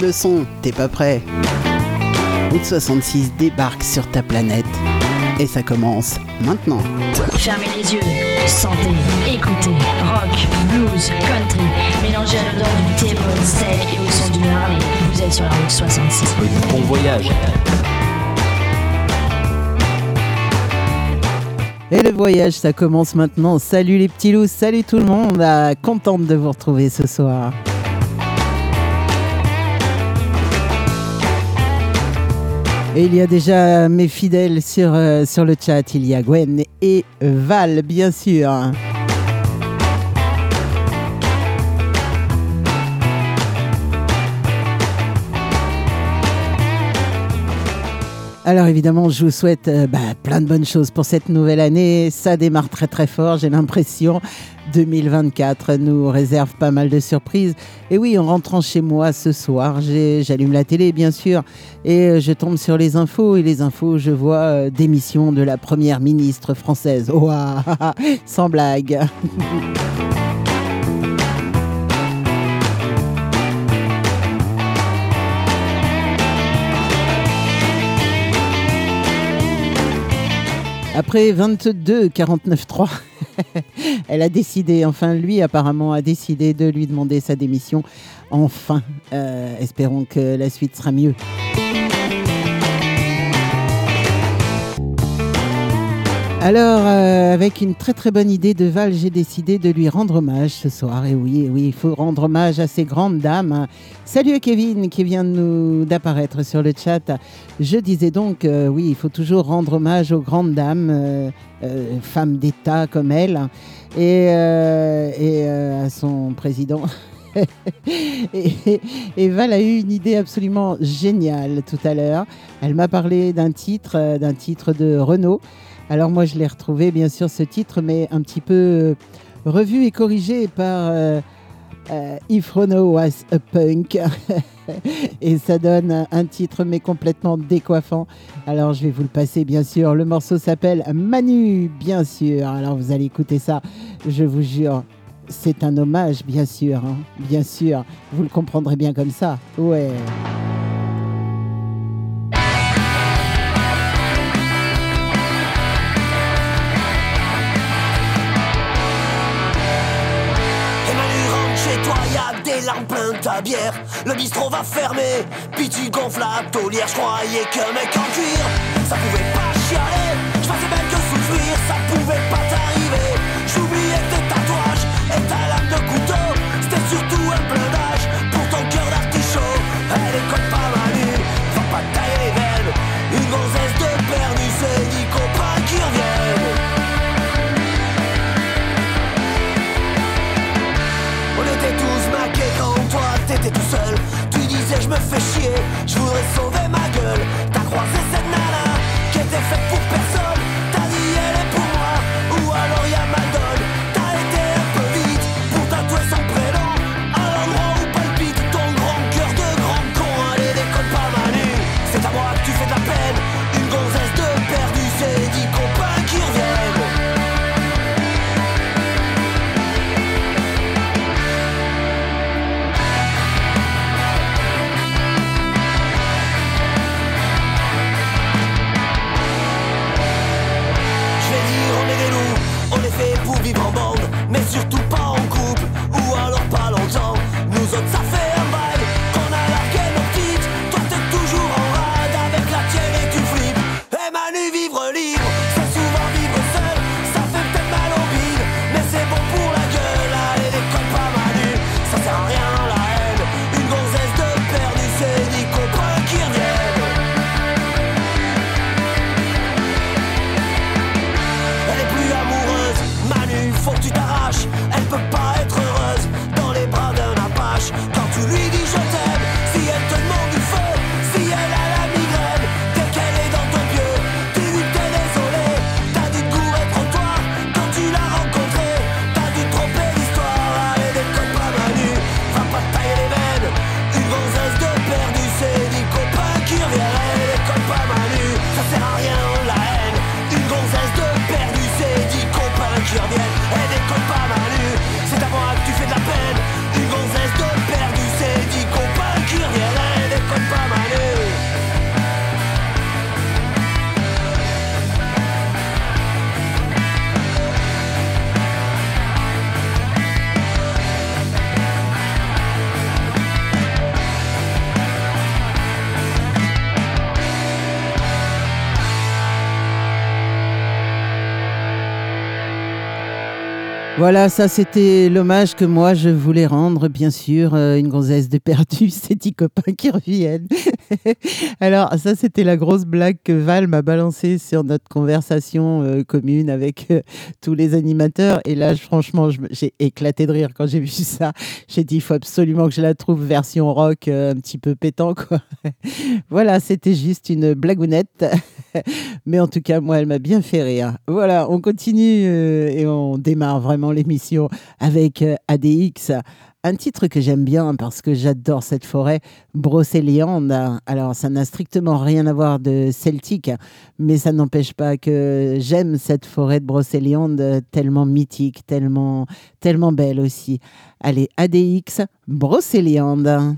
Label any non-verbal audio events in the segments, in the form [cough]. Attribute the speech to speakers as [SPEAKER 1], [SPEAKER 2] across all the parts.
[SPEAKER 1] Monte le son, t'es pas prêt? Route 66 débarque sur ta planète. Et ça commence maintenant.
[SPEAKER 2] Fermez les yeux, sentez, écoutez, rock, blues, country, mélangez à l'odeur du thé, sel et au son du Harley. Vous êtes sur la route 66.
[SPEAKER 3] Bon voyage.
[SPEAKER 1] Et le voyage, ça commence maintenant. Salut les petits loups, salut tout le monde. Ah, contente de vous retrouver ce soir. Et il y a déjà mes fidèles sur, euh, sur le chat. Il y a Gwen et Val, bien sûr. Alors évidemment, je vous souhaite euh, bah, plein de bonnes choses pour cette nouvelle année. Ça démarre très très fort, j'ai l'impression. 2024 nous réserve pas mal de surprises. Et oui, en rentrant chez moi ce soir, j'allume la télé bien sûr et euh, je tombe sur les infos. Et les infos, je vois euh, démission de la première ministre française. Ouah, [laughs] sans blague. [laughs] Après 22 49 3, elle a décidé, enfin lui apparemment a décidé de lui demander sa démission. Enfin, euh, espérons que la suite sera mieux. Alors, euh, avec une très très bonne idée de Val, j'ai décidé de lui rendre hommage ce soir. Et oui, oui, il faut rendre hommage à ces grandes dames. Salut à Kevin qui vient de nous d'apparaître sur le chat. Je disais donc, euh, oui, il faut toujours rendre hommage aux grandes dames, euh, femmes d'État comme elle, et, et à son président. [laughs] et, Val a eu une idée absolument géniale tout à l'heure. Elle m'a parlé d'un titre, d'un titre de Renault. Alors moi je l'ai retrouvé bien sûr ce titre, mais un petit peu euh, revu et corrigé par euh, euh, If Renault was a punk. [laughs] et ça donne un titre mais complètement décoiffant. Alors je vais vous le passer bien sûr. Le morceau s'appelle Manu, bien sûr. Alors vous allez écouter ça, je vous jure. C'est un hommage, bien sûr, hein. bien sûr. Vous le comprendrez bien comme ça. Ouais.
[SPEAKER 4] Plein ta bière. Le bistrot va fermer, puis tu gonfles la taulière. Je croyais qu'un mec en cuir, ça pouvait pas chialer. Je même que souffrir, ça pouvait pas t'arriver. Tout seul. Tu disais je me fais chier, je voudrais sauver ma gueule. T'as croisé cette nana qui était faite pour
[SPEAKER 1] Voilà, ça c'était l'hommage que moi je voulais rendre, bien sûr, euh, une gonzesse de perdu, [laughs] ces dix copains qui reviennent. [laughs] Alors ça c'était la grosse blague que Val m'a balancée sur notre conversation euh, commune avec euh, tous les animateurs. Et là, franchement, j'ai éclaté de rire quand j'ai vu ça. J'ai dit, il faut absolument que je la trouve version rock, un petit peu pétant, quoi. [laughs] voilà, c'était juste une blagounette. [laughs] Mais en tout cas, moi, elle m'a bien fait rire. Voilà, on continue et on démarre vraiment l'émission avec euh, ADX. Un titre que j'aime bien parce que j'adore cette forêt, Brocéliande. Alors, ça n'a strictement rien à voir de celtique, mais ça n'empêche pas que j'aime cette forêt de Brocéliande tellement mythique, tellement, tellement belle aussi. Allez, ADX, Brocéliande.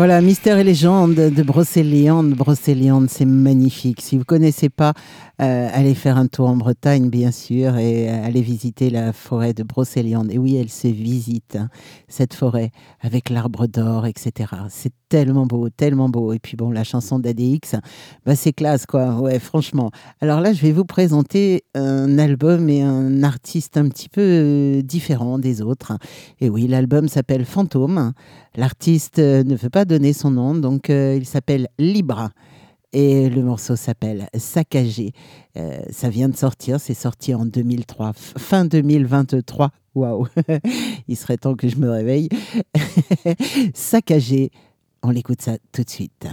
[SPEAKER 1] Voilà, Mystère et légende de Brocéliande. Brocéliande, c'est magnifique. Si vous ne connaissez pas, euh, allez faire un tour en Bretagne, bien sûr, et euh, allez visiter la forêt de Brocéliande. Et oui, elle se visite, hein, cette forêt, avec l'arbre d'or, etc. C'est tellement beau, tellement beau. Et puis bon, la chanson d'ADX, bah, c'est classe, quoi. Ouais, franchement. Alors là, je vais vous présenter un album et un artiste un petit peu euh, différent des autres. Et oui, l'album s'appelle Fantôme. L'artiste ne veut pas donner son nom, donc euh, il s'appelle Libra. Et le morceau s'appelle Saccagé. Euh, ça vient de sortir, c'est sorti en 2003, fin 2023. Waouh, [laughs] il serait temps que je me réveille. [laughs] Saccagé, on l'écoute ça tout de suite.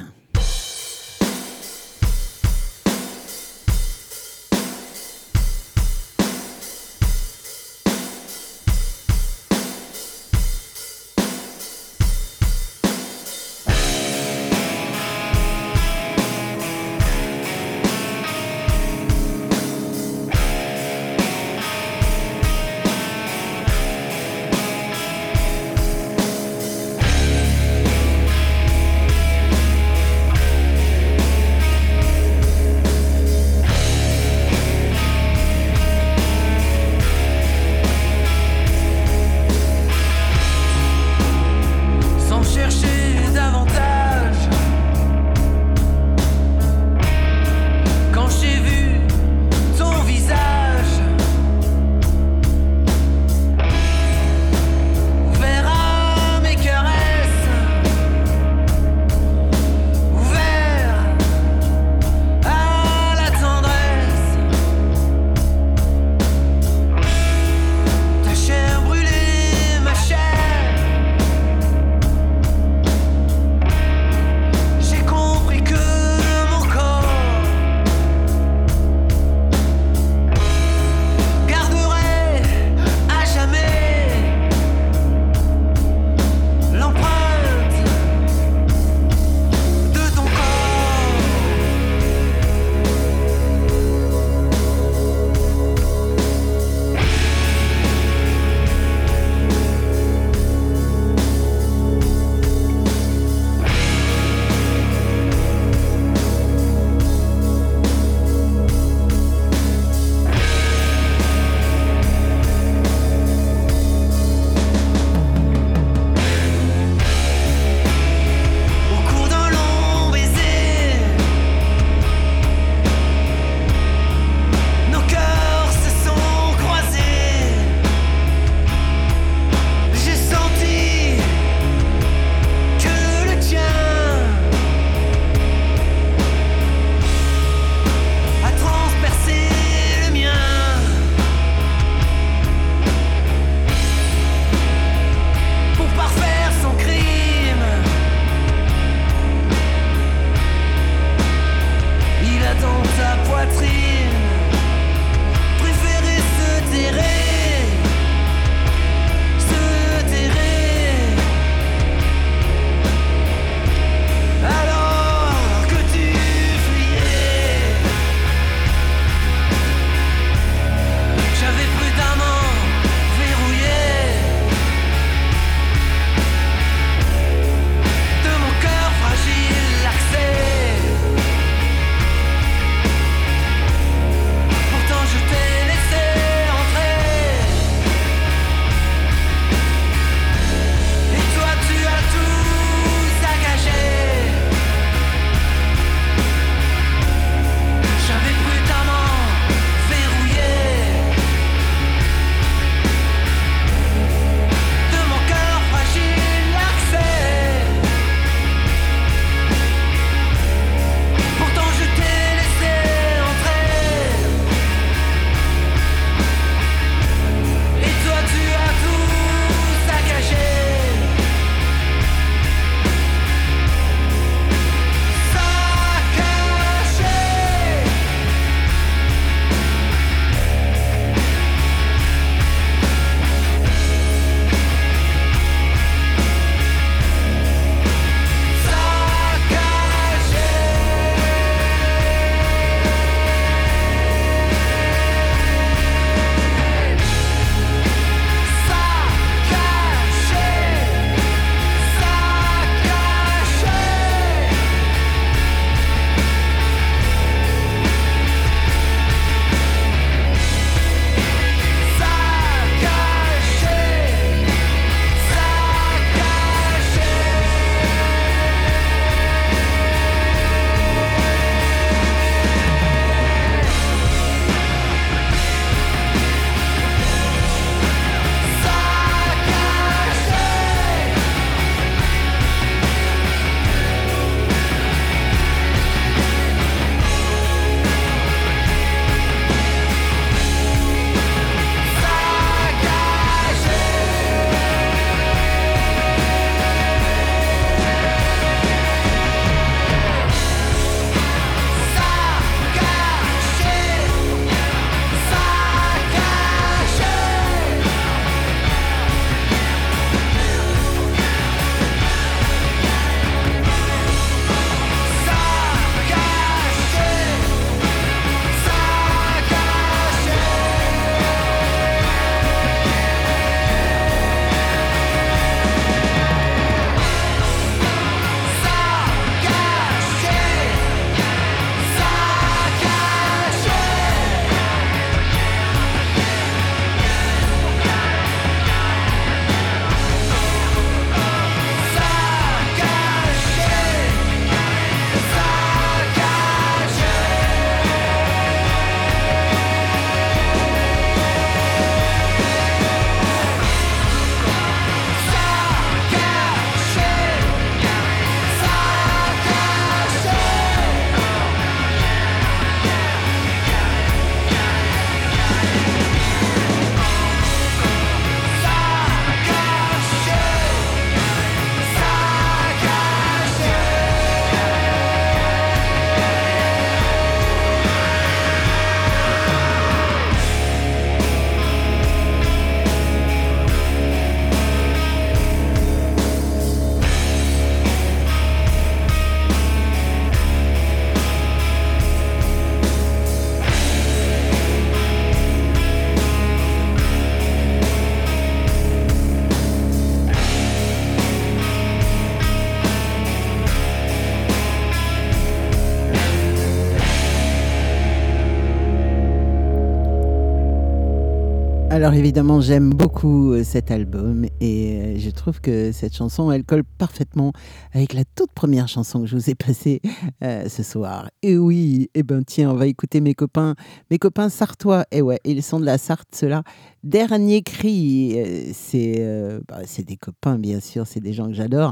[SPEAKER 1] Alors évidemment, j'aime beaucoup euh, cet album et euh, je trouve que cette chanson, elle colle parfaitement avec la toute première chanson que je vous ai passée euh, ce soir. Et oui, et eh ben tiens, on va écouter mes copains, mes copains sartois. Et ouais, ils sont de la Sarthe, ceux-là. Dernier cri, c'est bah, c'est des copains bien sûr, c'est des gens que j'adore.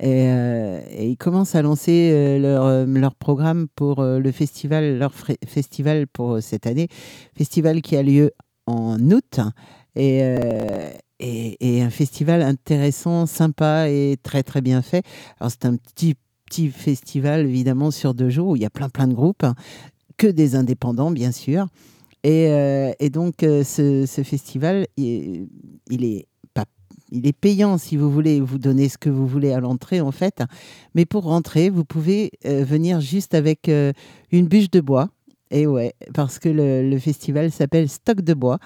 [SPEAKER 1] Et, et, ils commencent à lancer leur, leur programme pour le festival, leur festival pour cette année, festival qui a lieu en août. Euh, et, et, un festival intéressant, sympa et très très bien fait. Alors c'est un petit petit festival évidemment sur deux jours où il y a plein plein de groupes, que des indépendants bien sûr. Et, euh, et donc euh, ce, ce, festival, il, est pas, il est payant si vous voulez vous donner ce que vous voulez à l'entrée en fait. Mais pour rentrer, vous pouvez venir juste avec une bûche de bois et ouais, parce que le, festival s'appelle Stock de bois.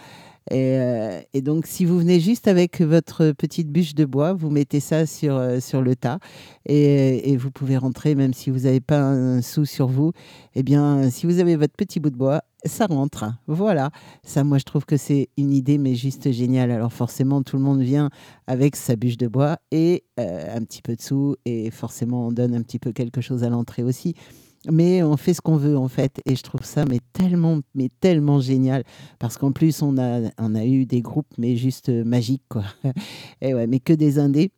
[SPEAKER 1] Euh, et, donc, si vous venez juste avec votre petite bûche de bois, vous mettez ça sur, euh, sur le tas et, vous pouvez rentrer, même si vous n'avez pas un sou sur vous. Eh bien, si vous avez votre petit bout de bois, ça rentre. Voilà. Ça, moi, je trouve que c'est une idée, mais juste géniale. Alors, forcément, tout le monde vient avec sa bûche de bois et euh, un petit peu de sous. Et forcément, on donne un petit peu quelque chose à l'entrée aussi mais on fait ce qu'on veut en fait. Et je trouve ça mais tellement mais tellement génial. Parce qu'en plus on a on a eu des groupes mais juste magiques quoi. [laughs] Et ouais mais que des indés.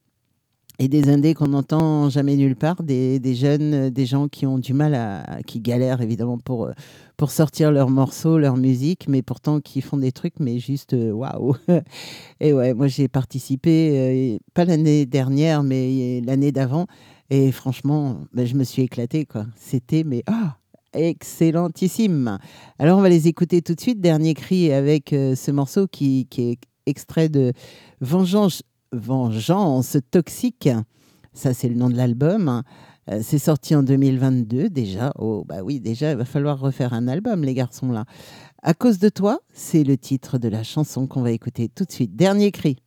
[SPEAKER 1] Et des indés qu'on n'entend jamais nulle part, des, des, jeunes, des gens qui ont du mal à, qui galèrent évidemment pour, pour sortir leurs morceaux, leur musique, mais pourtant qui font des trucs, mais juste waouh! [laughs] Et ouais, moi j'ai participé, euh, pas l'année dernière, mais l'année d'avant, et franchement, ben, je me suis éclaté. quoi. C'était, mais ah, excellentissime. Alors, on va les écouter tout de suite. Dernier cri avec euh, ce morceau qui, qui, est extrait de Vengeance, Vengeance Toxique. Ça, c'est le nom de l'album. Euh, c'est sorti en 2022 déjà. Oh, bah oui, déjà, il va falloir refaire un album, les garçons, là. À cause de toi, c'est le titre de la chanson qu'on va écouter tout de suite. Dernier cri.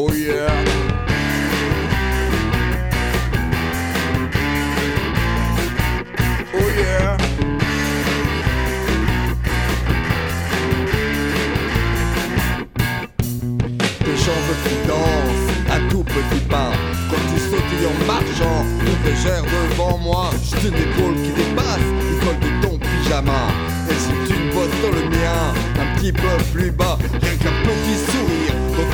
[SPEAKER 3] Oh yeah. Oh yeah. Des jambes qui dansent, un tout petit pas. Quand tu sautes en marchant, tu légère devant moi. J'ai une épaule qui dépasse, le col de ton pyjama. Et si tu bosses dans le mien, un petit peu plus bas, rien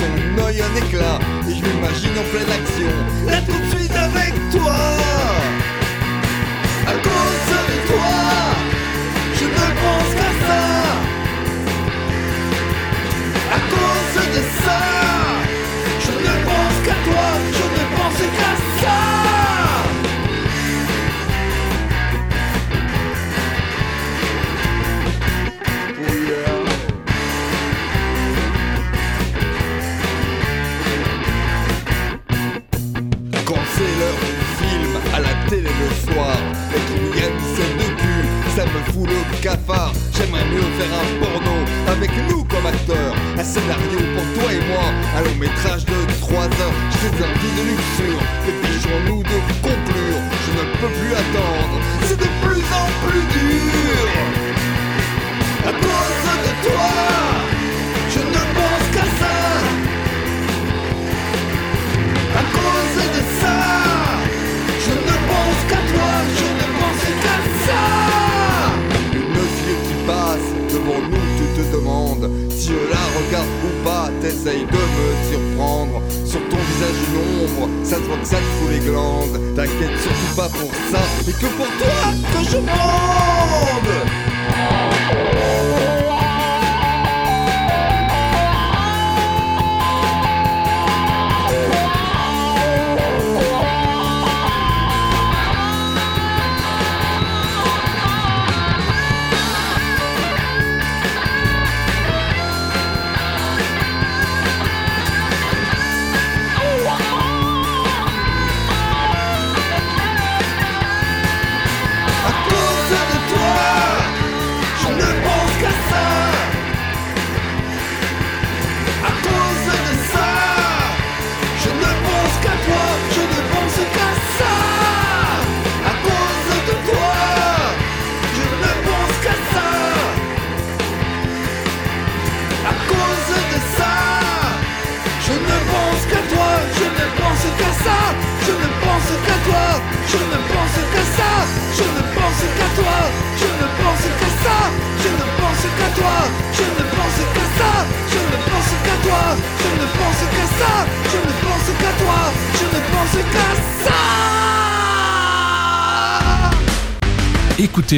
[SPEAKER 3] ton œil un éclat Et je m'imagine en pleine action. Là tout de suite avec toi À cause de toi Je ne pense qu'à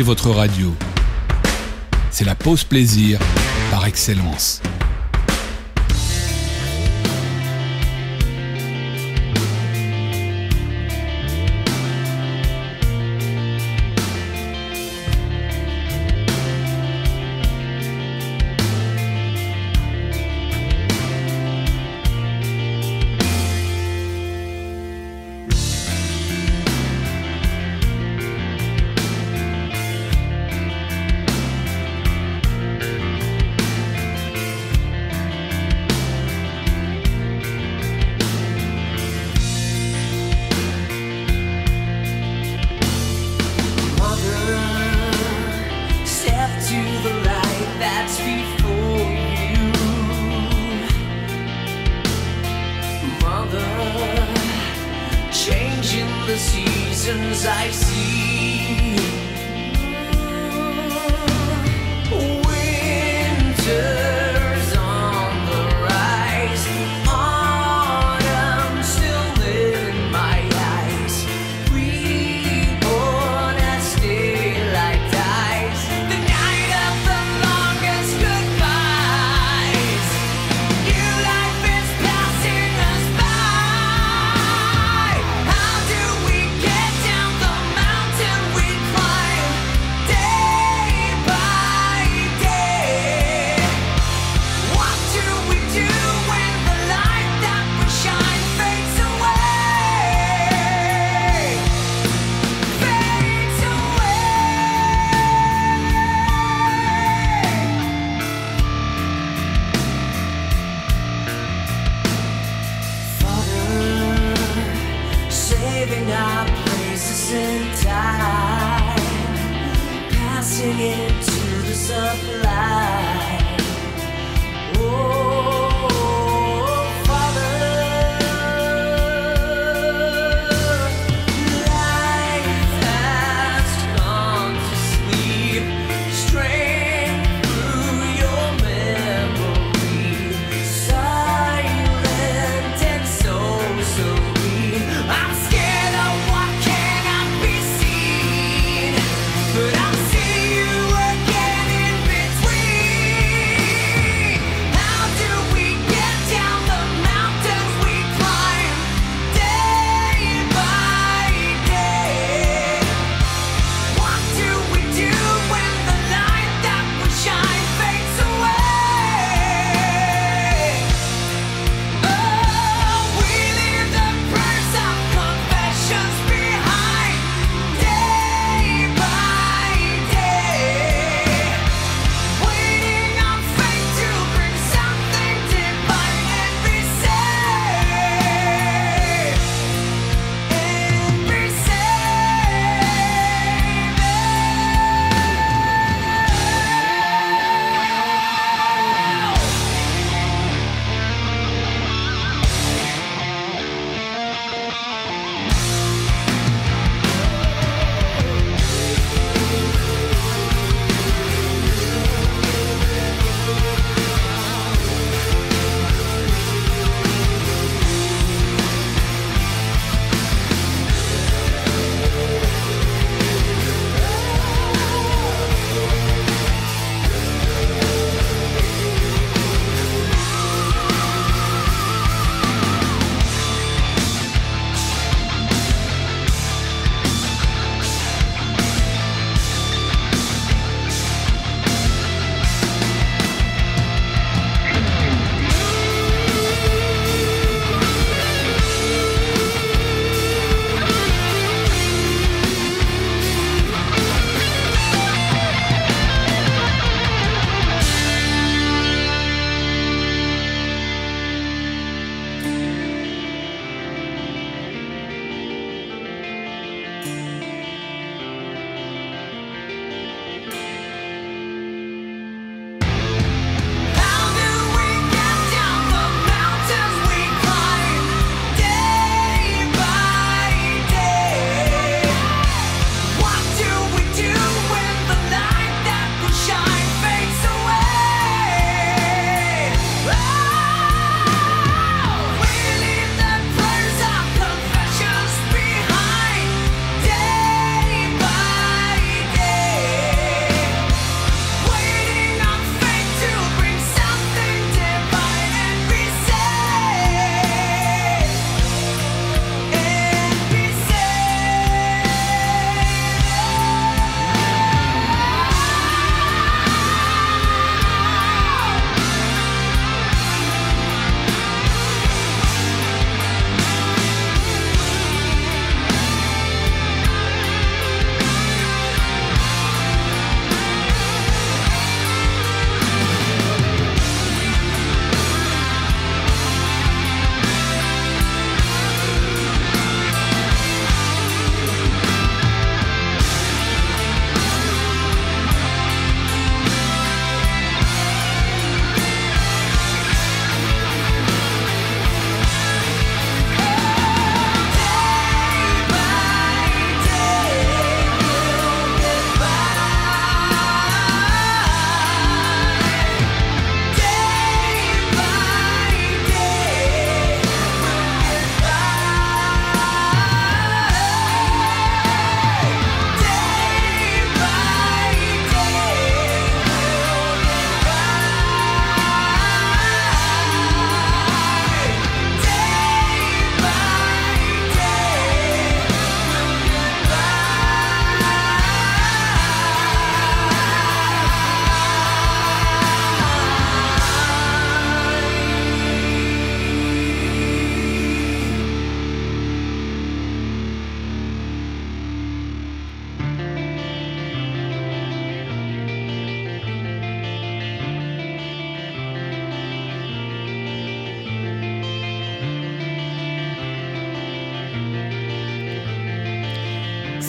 [SPEAKER 5] Votre radio. C'est la pause plaisir par excellence.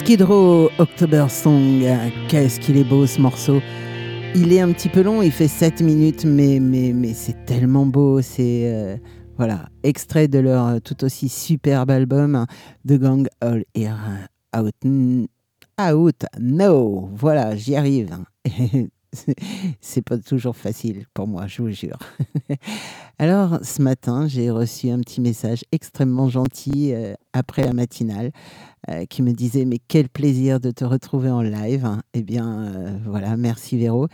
[SPEAKER 1] Skid October Song, qu'est-ce qu'il est beau ce morceau. Il est un petit peu long, il fait 7 minutes, mais, mais, mais c'est tellement beau. C'est euh, voilà, extrait de leur tout aussi superbe album, The Gang All Here Out. Out, no, voilà, j'y arrive. [laughs] c'est pas toujours facile pour moi, je vous jure. [laughs] Alors, ce matin, j'ai reçu un petit message extrêmement gentil euh, après la matinale euh, qui me disait Mais quel plaisir de te retrouver en live. Eh bien, euh, voilà, merci Véro.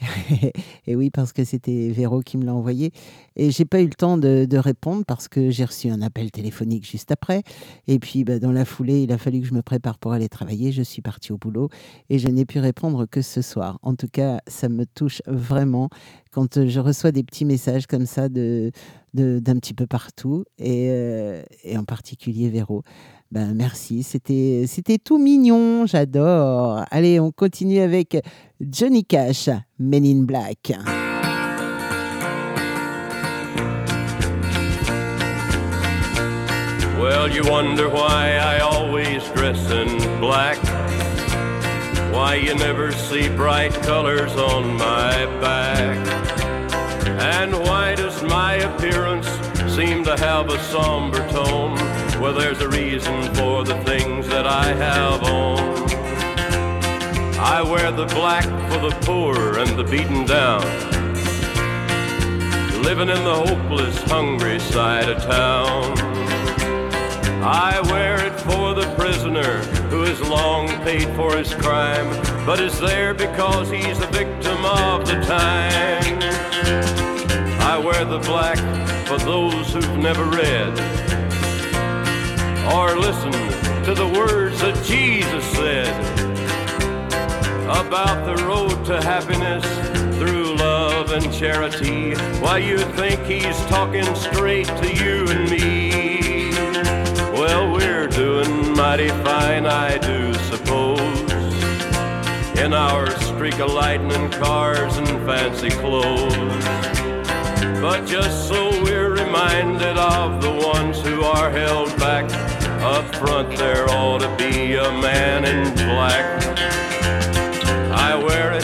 [SPEAKER 1] [laughs] et oui, parce que c'était Véro qui me l'a envoyé. Et j'ai pas eu le temps de, répondre parce que j'ai reçu un appel téléphonique juste après. Et puis, bah, dans la foulée, il a fallu que je me prépare pour aller travailler. Je suis partie au boulot et je n'ai pu répondre que ce soir. En tout cas, ça me touche vraiment quand je reçois des petits messages comme ça de, d'un petit peu partout euh, et en particulier Véro. Ben, merci, c'était, c'était tout mignon, j'adore. Allez, on continue avec Johnny Cash, Men in Black.
[SPEAKER 6] Well, you wonder why I always dress in black. Why you never see bright colors on my back. And why does my appearance seem to have a somber tone? Well, there's a reason for the things that I have on. I wear the black for the poor and the beaten down. Living in the hopeless, hungry side of town. I wear it for the prisoner who has long paid for his crime, but is there because he's a victim of the time. I wear the black for those who've never read or listen to the words that Jesus said about the road to happiness through love and charity. Why you think he's talking straight to you and me? Well, we're doing mighty fine, I do suppose. In our streak of lightning cars and fancy clothes. But just so we're reminded of the ones who are held back up front there ought to be a man in black. I wear it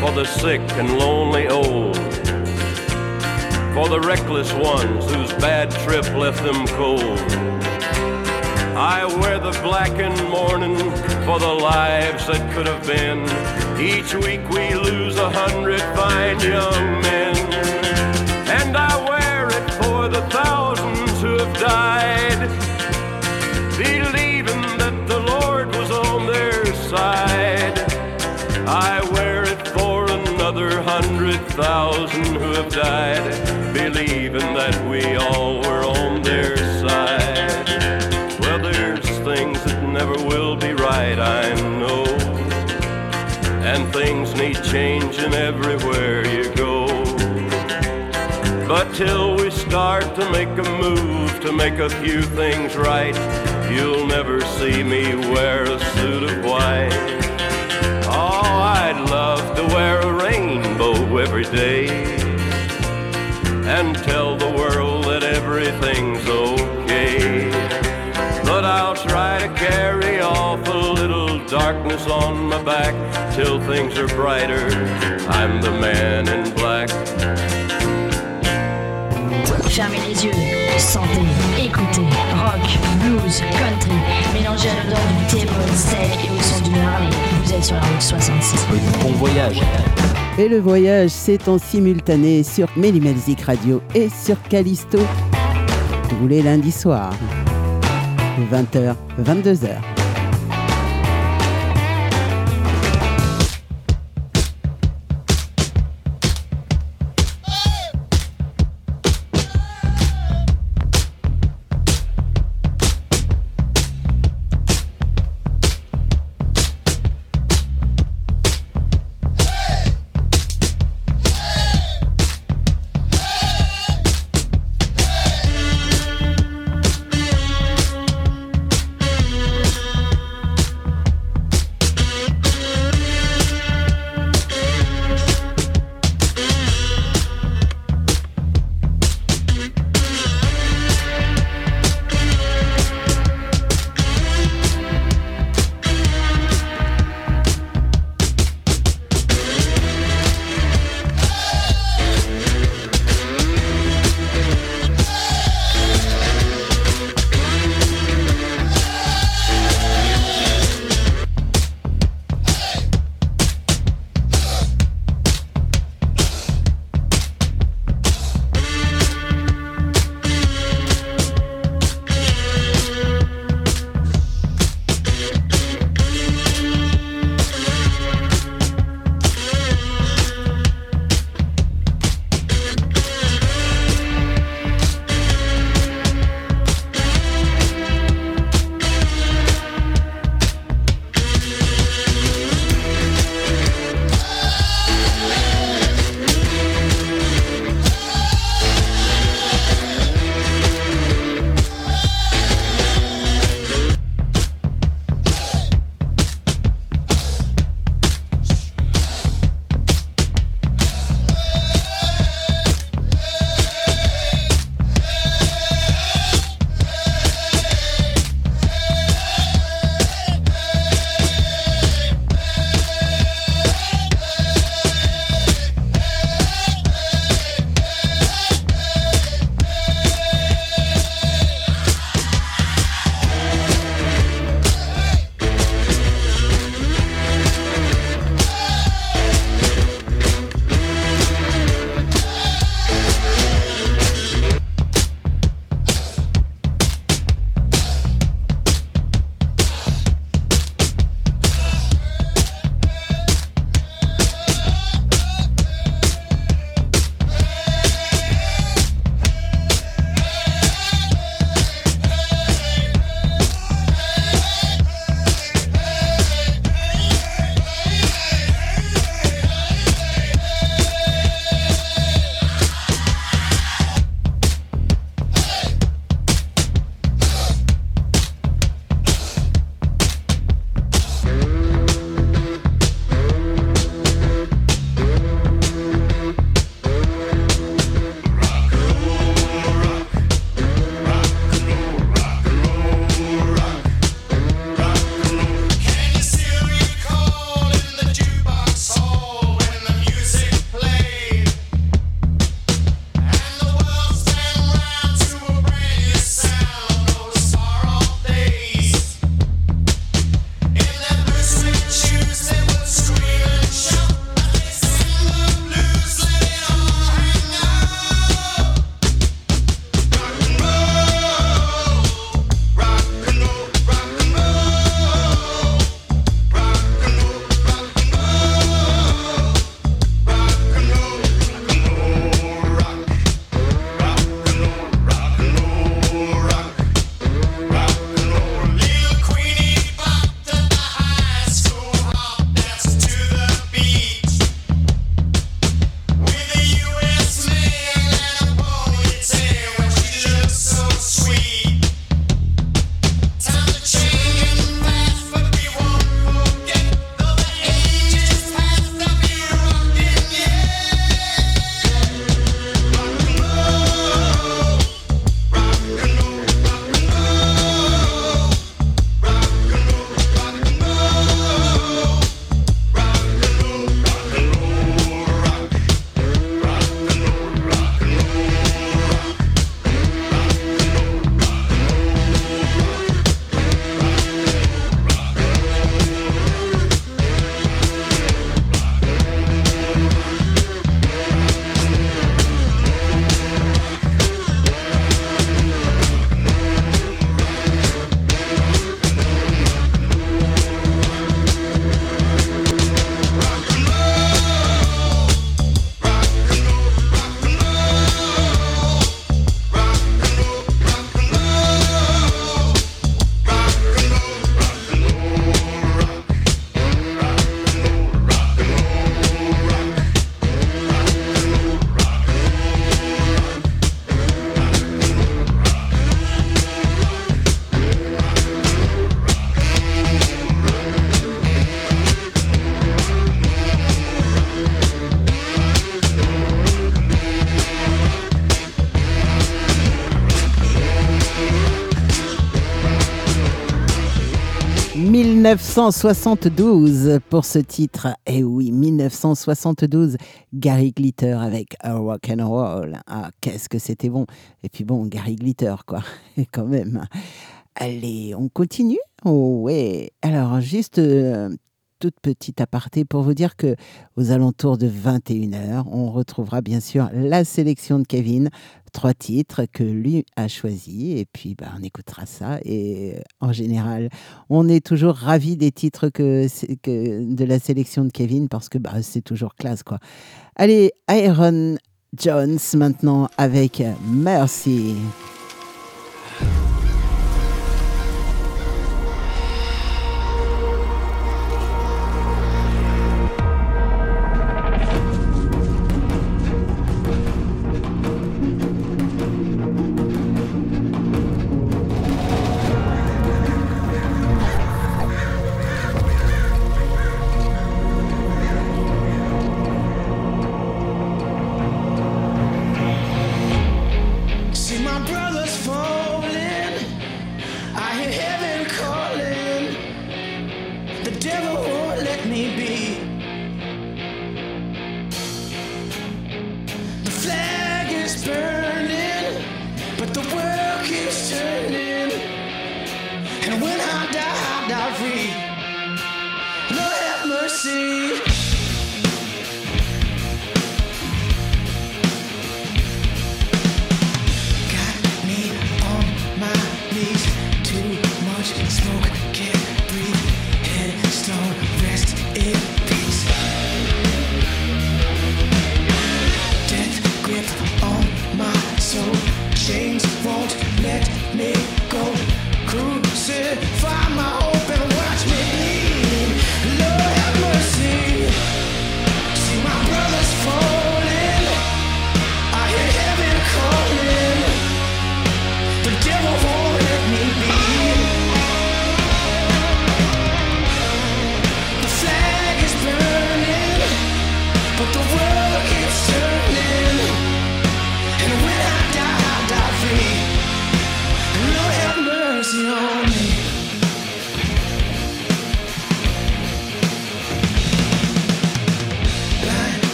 [SPEAKER 6] for the sick and lonely old. For the reckless ones whose bad trip left them cold. I wear the black in mourning for the lives that could have been. Each week we lose a hundred fine young men. And I wear it for the thousands who have died believing that the Lord was on their side. I wear it for another hundred thousand who have died, believing that we all were on their side. Well, there's things that never will be right, I know. And things need changing everywhere. But till we start to make a move to make a few things right, You'll never see me wear a suit of white. Oh, I'd love to wear a rainbow every day and tell the world that everything's okay. But I'll try to carry off a little darkness on my back till things are brighter. I'm the man in black.
[SPEAKER 2] Fermez les yeux, sentez, écoutez, rock, blues, country, mélangez à l'odeur du thé, steak et au son du Harley. Vous êtes sur la route 66.
[SPEAKER 7] Bon voyage.
[SPEAKER 1] Et le voyage, c'est en simultané sur Mélimelzik Radio et sur Callisto. Vous voulez lundi soir, 20h, 22h.
[SPEAKER 8] 1972 pour ce titre. Eh oui, 1972, Gary Glitter avec Rock and Roll. Ah, qu'est-ce que c'était bon. Et puis bon, Gary Glitter, quoi, [laughs] quand même. Allez, on continue? Oh ouais. Alors, juste euh, toute petite aparté pour vous dire que aux alentours de 21h, on retrouvera bien sûr la sélection de Kevin, trois titres que lui a choisis et puis bah, on écoutera ça et en général, on est toujours ravi des titres que de la sélection de Kevin parce que bah, c'est toujours classe quoi. Allez, Iron Jones maintenant avec Mercy.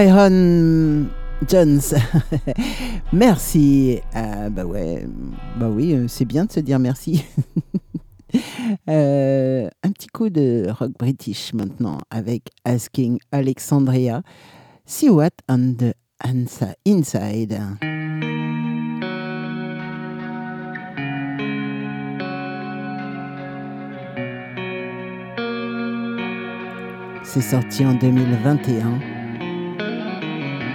[SPEAKER 8] Iron Jones. [laughs] merci. Euh, bah ouais, bah oui, euh, c'est bien de se dire merci. [laughs] Euh, un petit coup de rock british maintenant avec Asking Alexandria. See what on the inside. C'est sorti en 2021.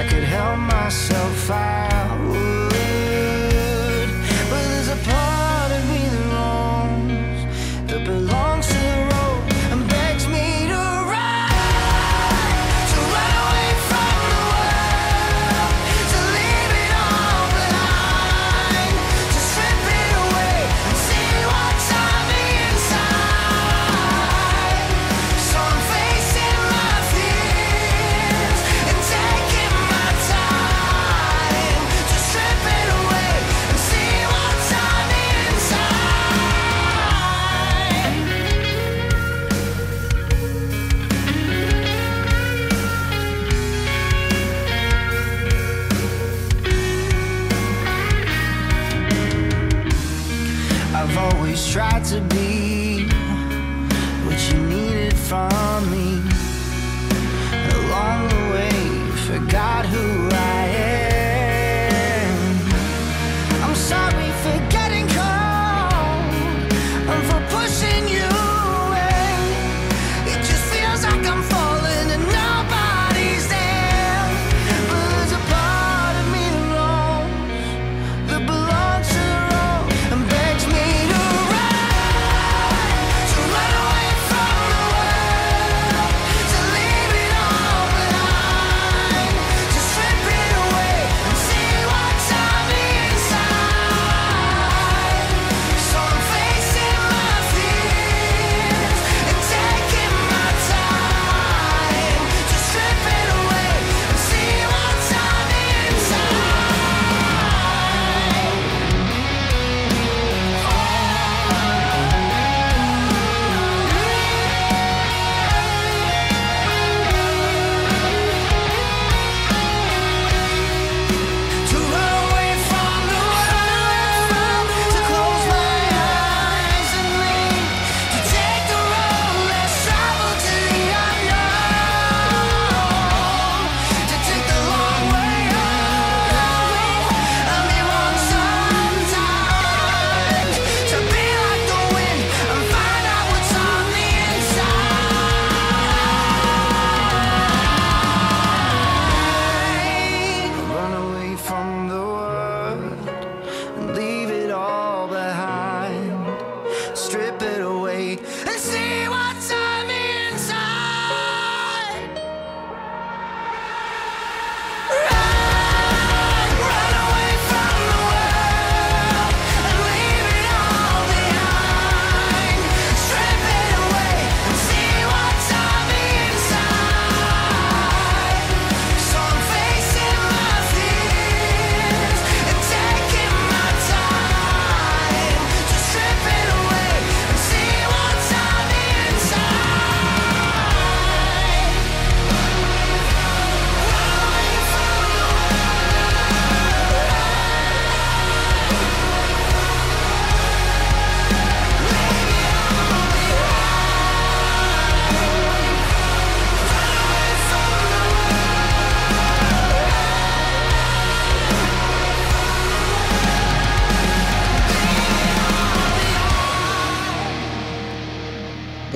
[SPEAKER 7] I could help myself out.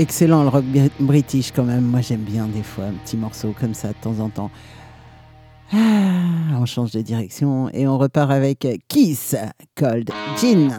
[SPEAKER 1] excellent le rock british quand même. Moi j'aime bien des fois un petit morceau comme ça de temps en temps. Ah, on change de direction et on repart avec Kiss Cold Gin.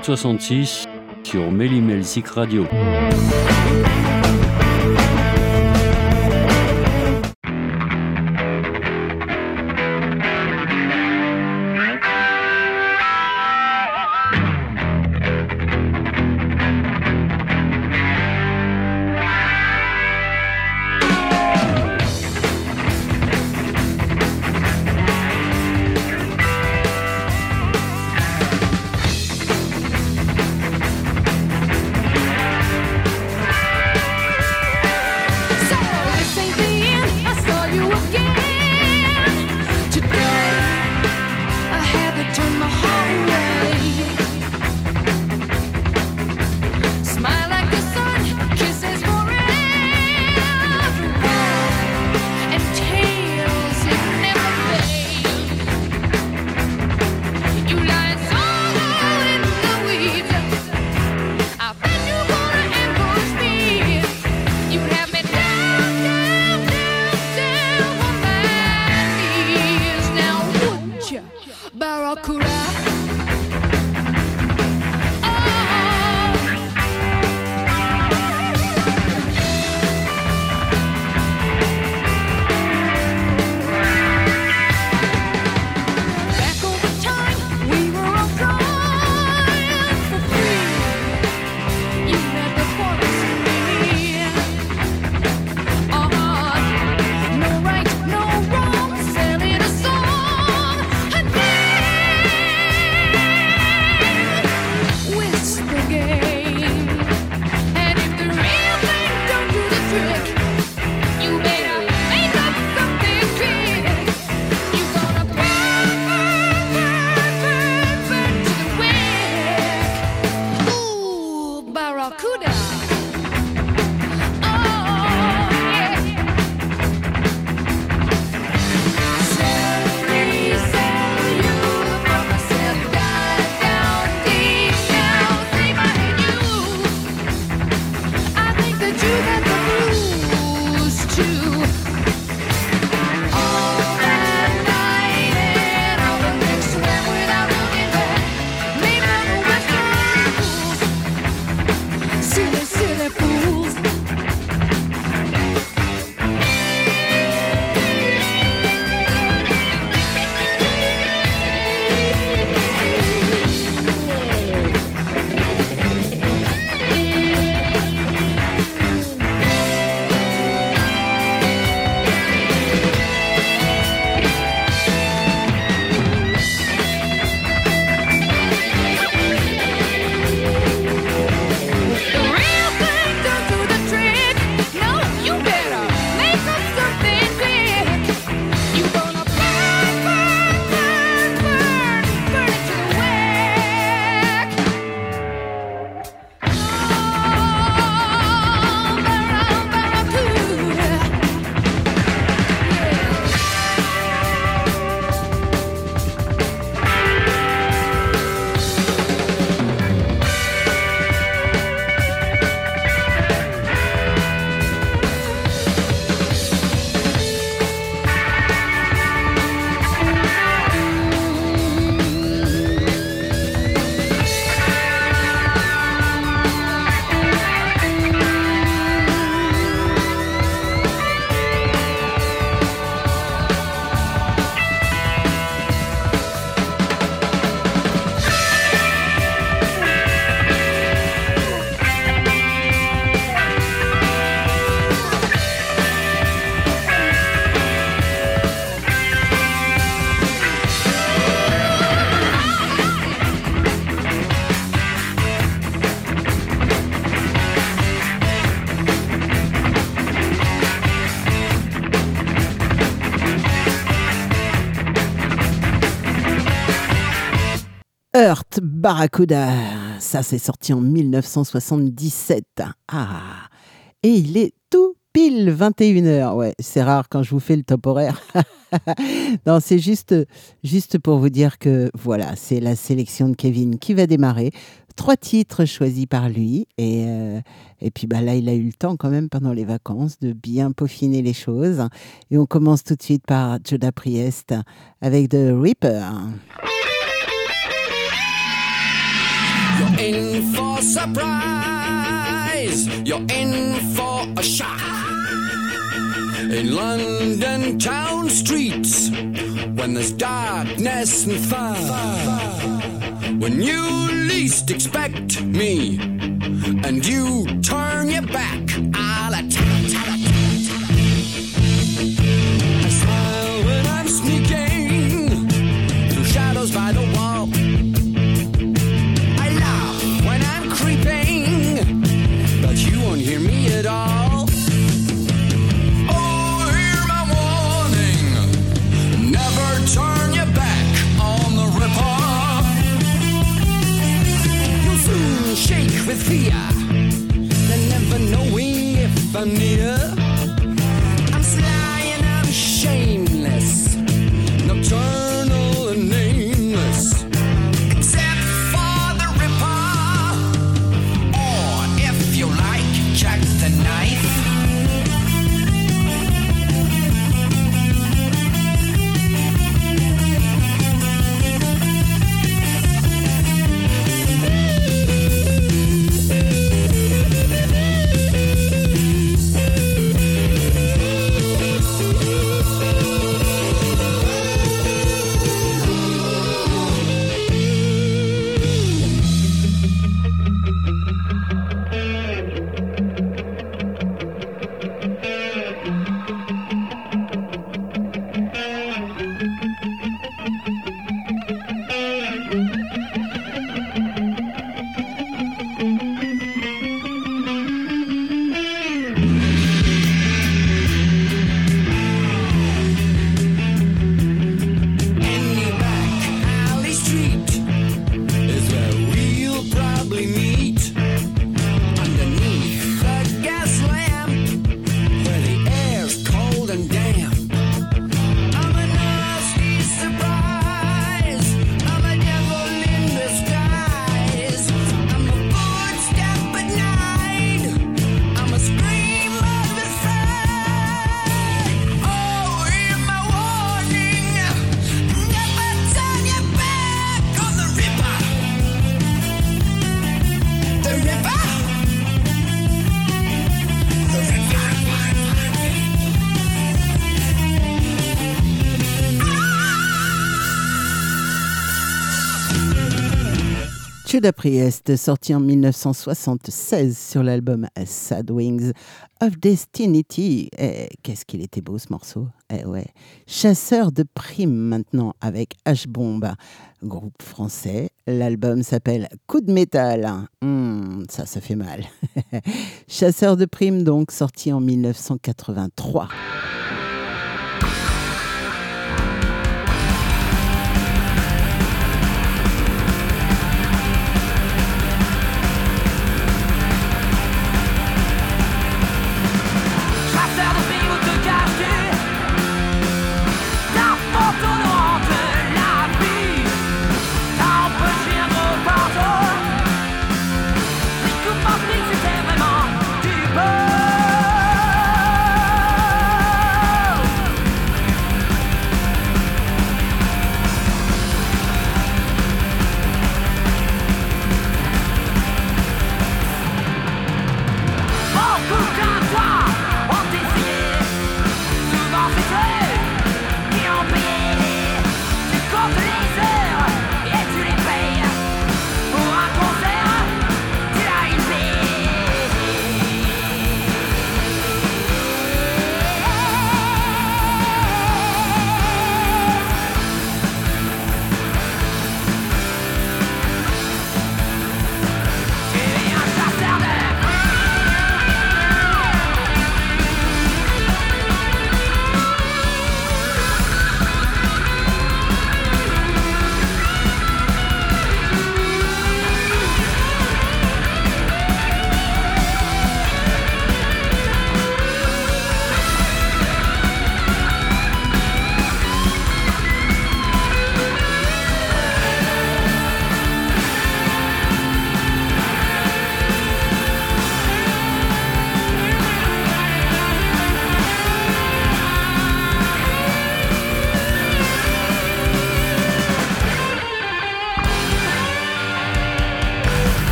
[SPEAKER 9] Route 66 sur Mélimel Radio.
[SPEAKER 1] Barracuda. Ça, c'est sorti en 1977. Ah, et il est tout pile 21h. Ouais, c'est rare quand je vous fais le top horaire. [laughs] non, c'est juste, juste pour vous dire que voilà, c'est la sélection de Kevin qui va démarrer. Trois titres choisis par lui. Et, euh, et puis bah, là, il a eu le temps quand même pendant les vacances de bien peaufiner les choses. Et on commence tout de suite par Joda Priest avec The Reaper.
[SPEAKER 8] For surprise. You're in for a shock. In London town streets, when there's darkness and fire. When you least expect me, and you turn your back, I'll attack. With fear, then never knowing if I'm near.
[SPEAKER 1] Judas Priest, sorti en 1976 sur l'album Sad Wings of Destiny. Eh, Qu'est-ce qu'il était beau ce morceau Eh. Chasseur de primes maintenant avec H-Bomb, groupe français. L'album s'appelle Coup de métal. Hmm, ça, ça fait mal. [laughs] Chasseur de primes donc, sorti en 1983.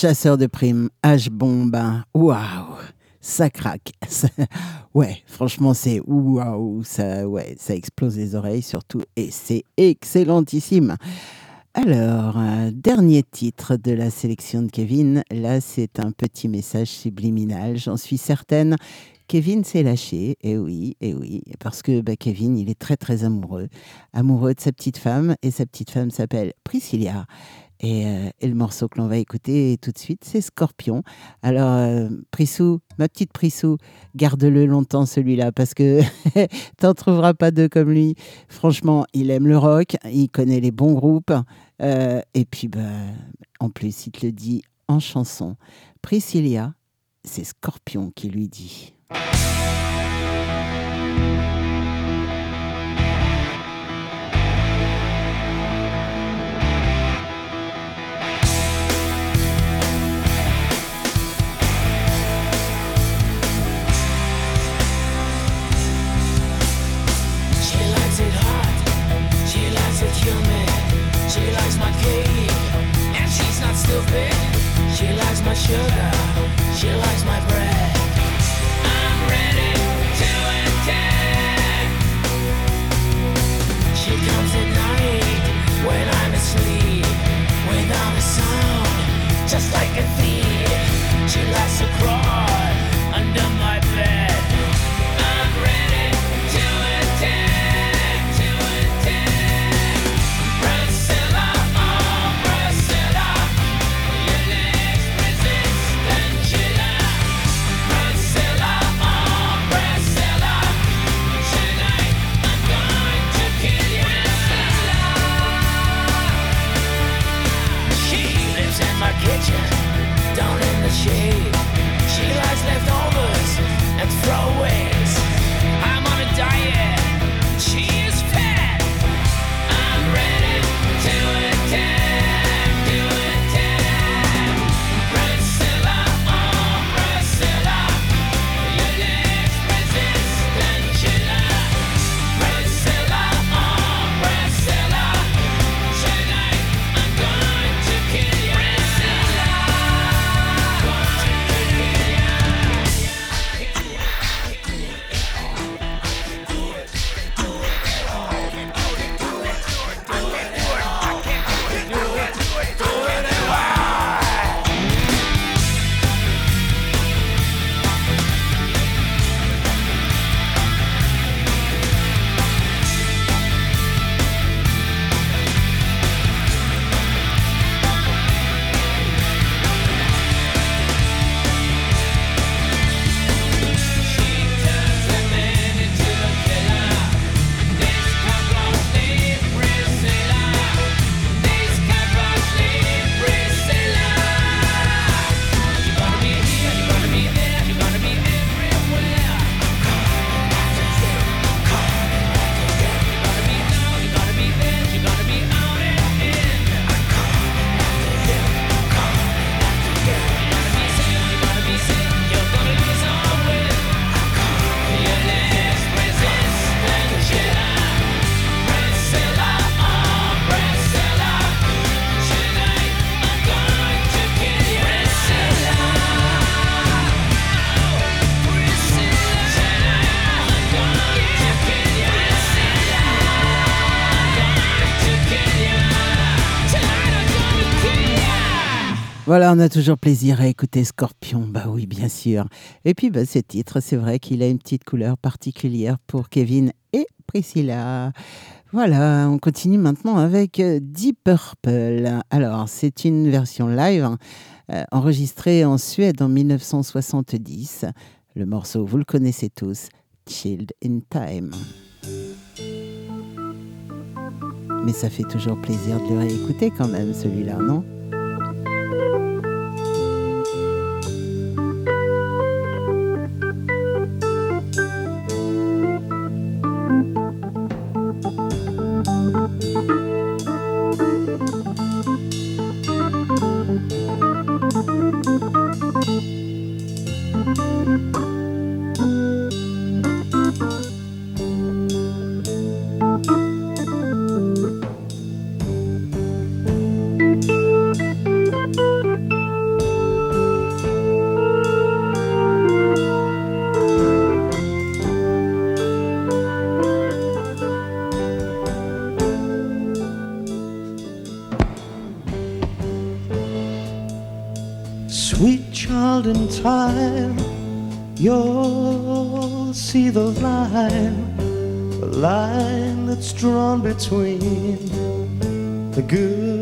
[SPEAKER 10] Chasseur de primes,
[SPEAKER 1] H-bombe, waouh, ça craque. [laughs] Ouais, franchement, c'est waouh, ça, ouais, ça explose les oreilles surtout, et c'est excellentissime. Alors, euh, dernier titre de la sélection de Kevin. Là, c'est un petit message subliminal, j'en suis certaine. Kevin s'est lâché, et oui, et oui, parce que bah, Kevin, il est très très amoureux, amoureux de sa petite femme, et sa petite femme s'appelle Priscilla. Et, euh, et le morceau que l'on va écouter tout de suite, c'est Scorpion. Alors, euh, Prissou, ma petite Prissou, garde-le longtemps celui-là, parce que [laughs] t'en trouveras pas deux comme lui. Franchement, il aime le rock, il connaît les bons groupes, euh, et puis bah, en plus, il te le dit en chanson. Priscilla, c'est Scorpion qui lui dit.
[SPEAKER 11] On a
[SPEAKER 1] toujours plaisir à écouter Scorpion, bah oui, bien sûr. Et puis, bah, ce titre, c'est vrai qu'il a une petite couleur particulière pour Kevin et Priscilla. Voilà, on continue maintenant avec euh, Deep Purple. Alors, c'est une version live hein, euh, enregistrée en Suède en 1970. Le morceau, vous le connaissez tous, Chilled in Time. Mais ça fait toujours plaisir de le réécouter quand même, celui-là, non?
[SPEAKER 8] The good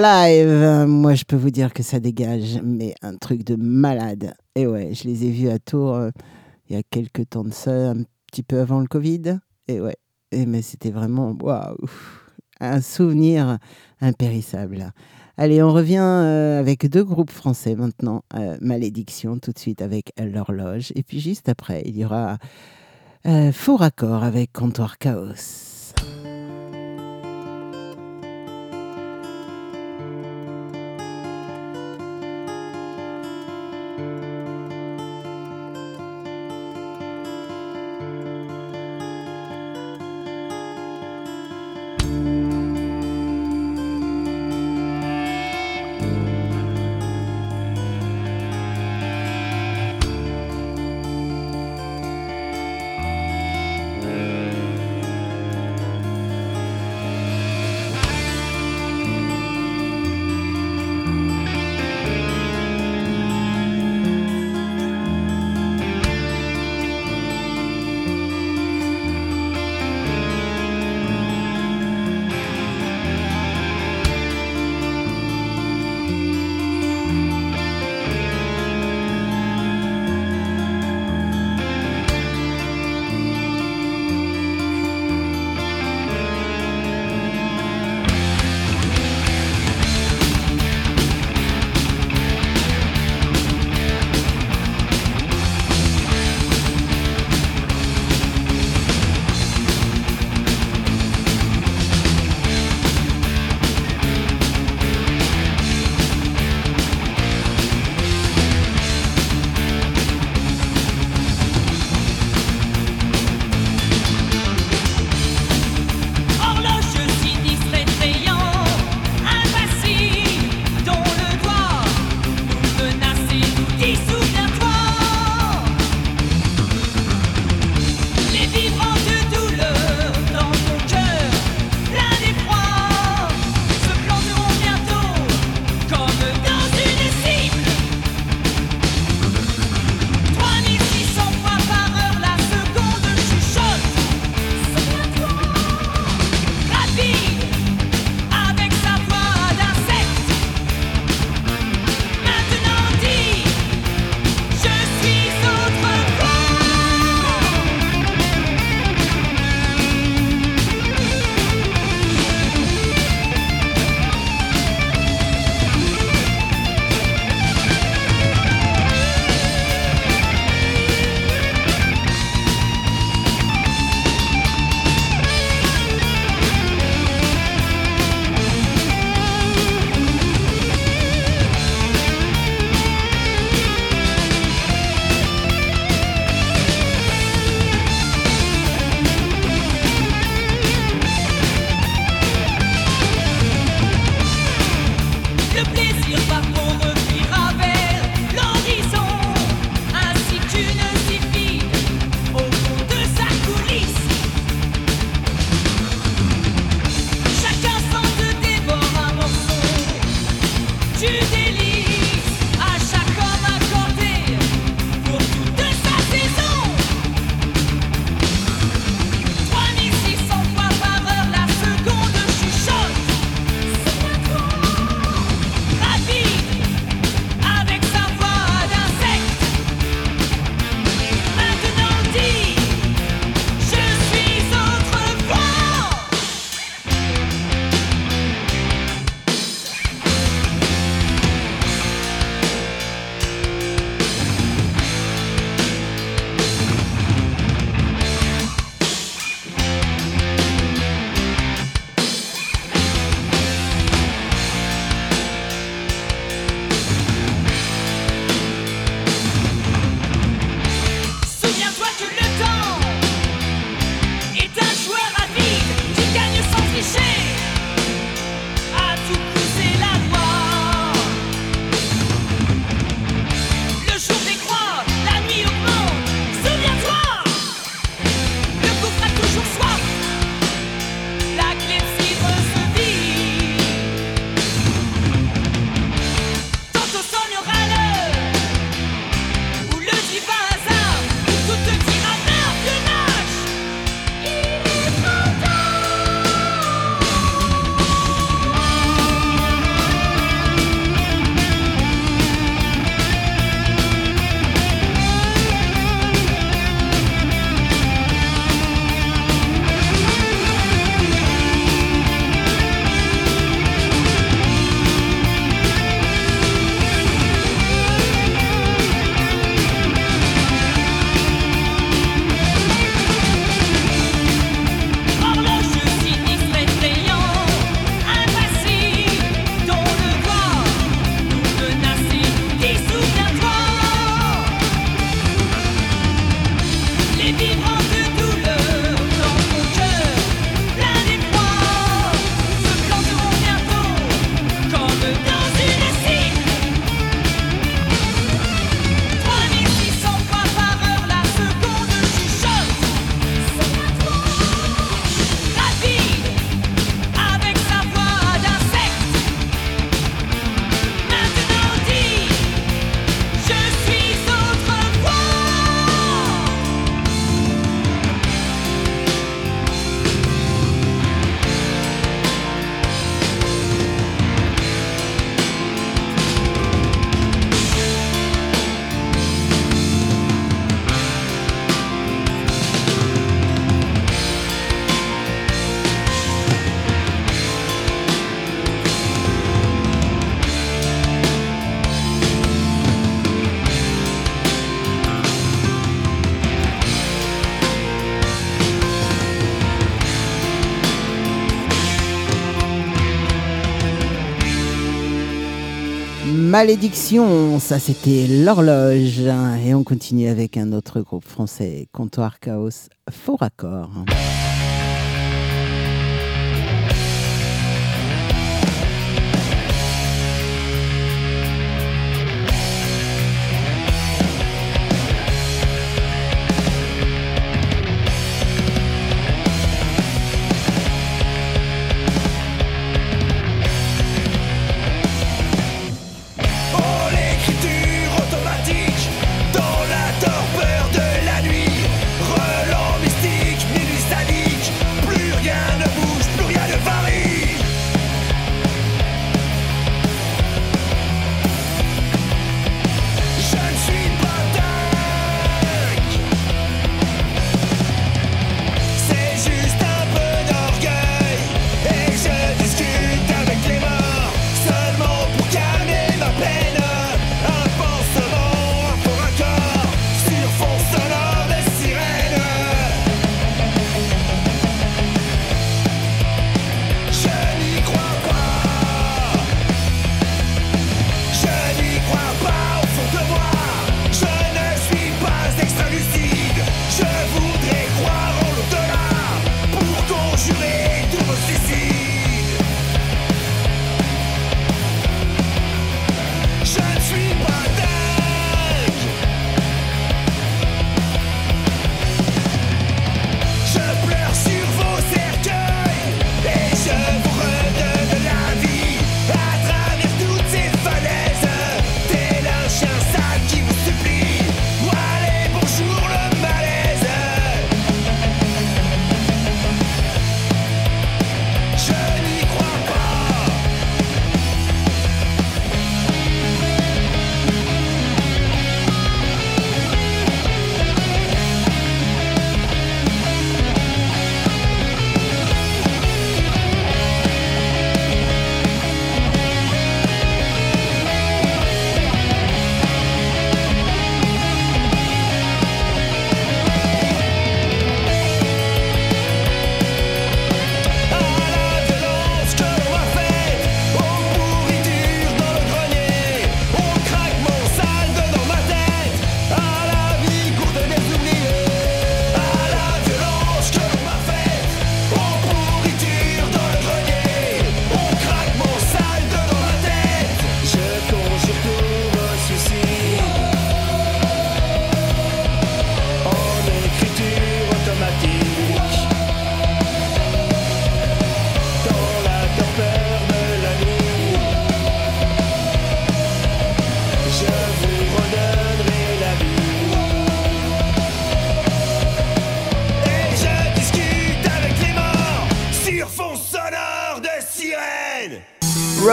[SPEAKER 1] live. Moi, je peux vous dire que ça dégage, mais un truc de malade. Et ouais, je les ai vus à Tours euh, il y a quelques temps de ça, un petit peu avant le Covid. Et ouais, et mais c'était vraiment waouh, un souvenir impérissable. Allez, on revient euh, avec deux groupes français maintenant. Euh, Malédiction, tout de suite avec l'horloge. Et puis juste après, il y aura Faux raccord avec Comptoir Chaos.
[SPEAKER 12] Malédiction, ça c'était l'horloge. Et on continue avec un autre groupe français, Comptoir Chaos, Faux Raccord.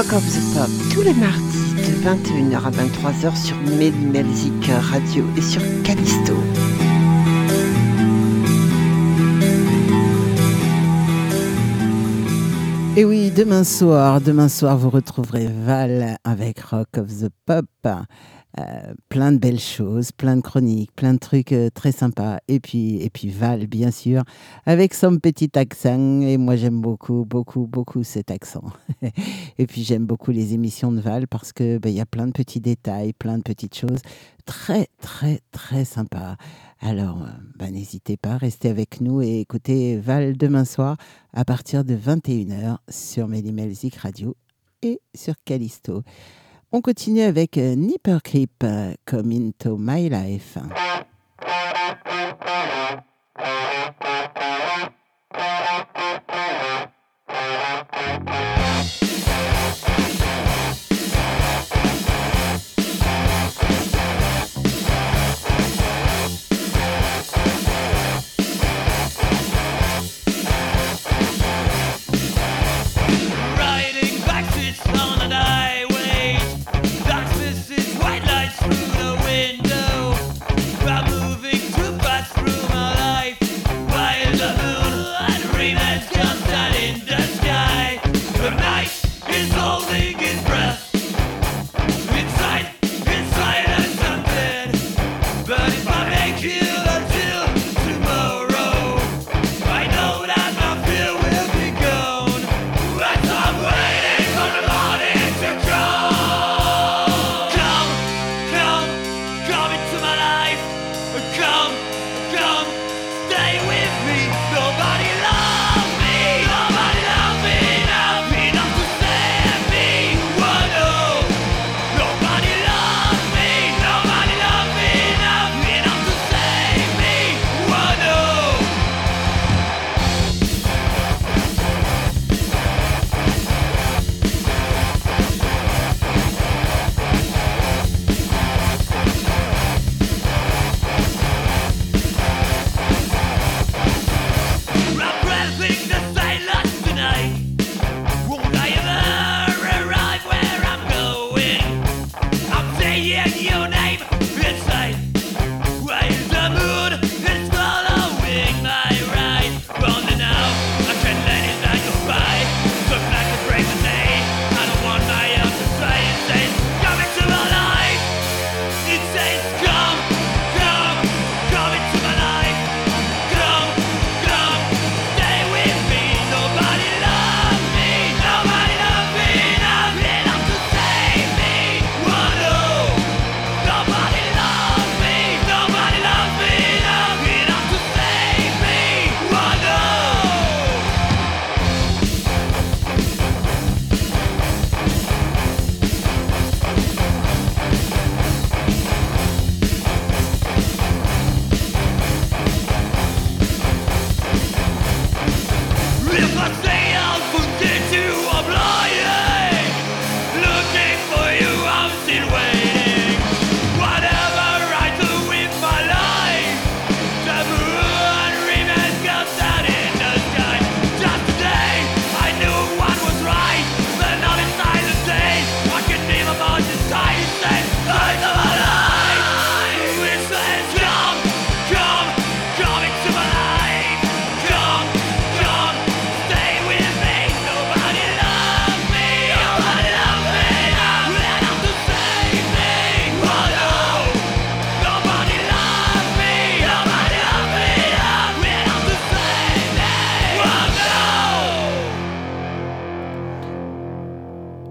[SPEAKER 13] Rock of the Pop, tous les mardis de 21h à 23h sur Melzik Radio et sur Callisto.
[SPEAKER 12] Et oui, demain soir, demain soir, vous retrouverez Val avec Rock of the Pop. Euh, plein de belles choses, plein de chroniques, plein de trucs euh, très sympas. Et puis, et puis Val, bien sûr, avec son petit accent. Et moi, j'aime beaucoup, beaucoup, beaucoup cet accent. [laughs] et puis, j'aime beaucoup les émissions de Val parce que ben, il y a plein de petits détails, plein de petites choses très, très, très sympas. Alors, euh, ben, n'hésitez pas, restez avec nous et écoutez Val demain soir à partir de 21h sur Mélimelzik Radio et sur Callisto. On continue avec euh, Nipper Creep, euh, Come Into My Life.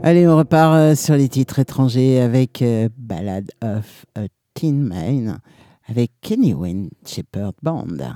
[SPEAKER 14] Allez, on repart euh, sur les titres étrangers avec euh, Ballad of a Teen Man avec Kenny Wayne Shepherd Band.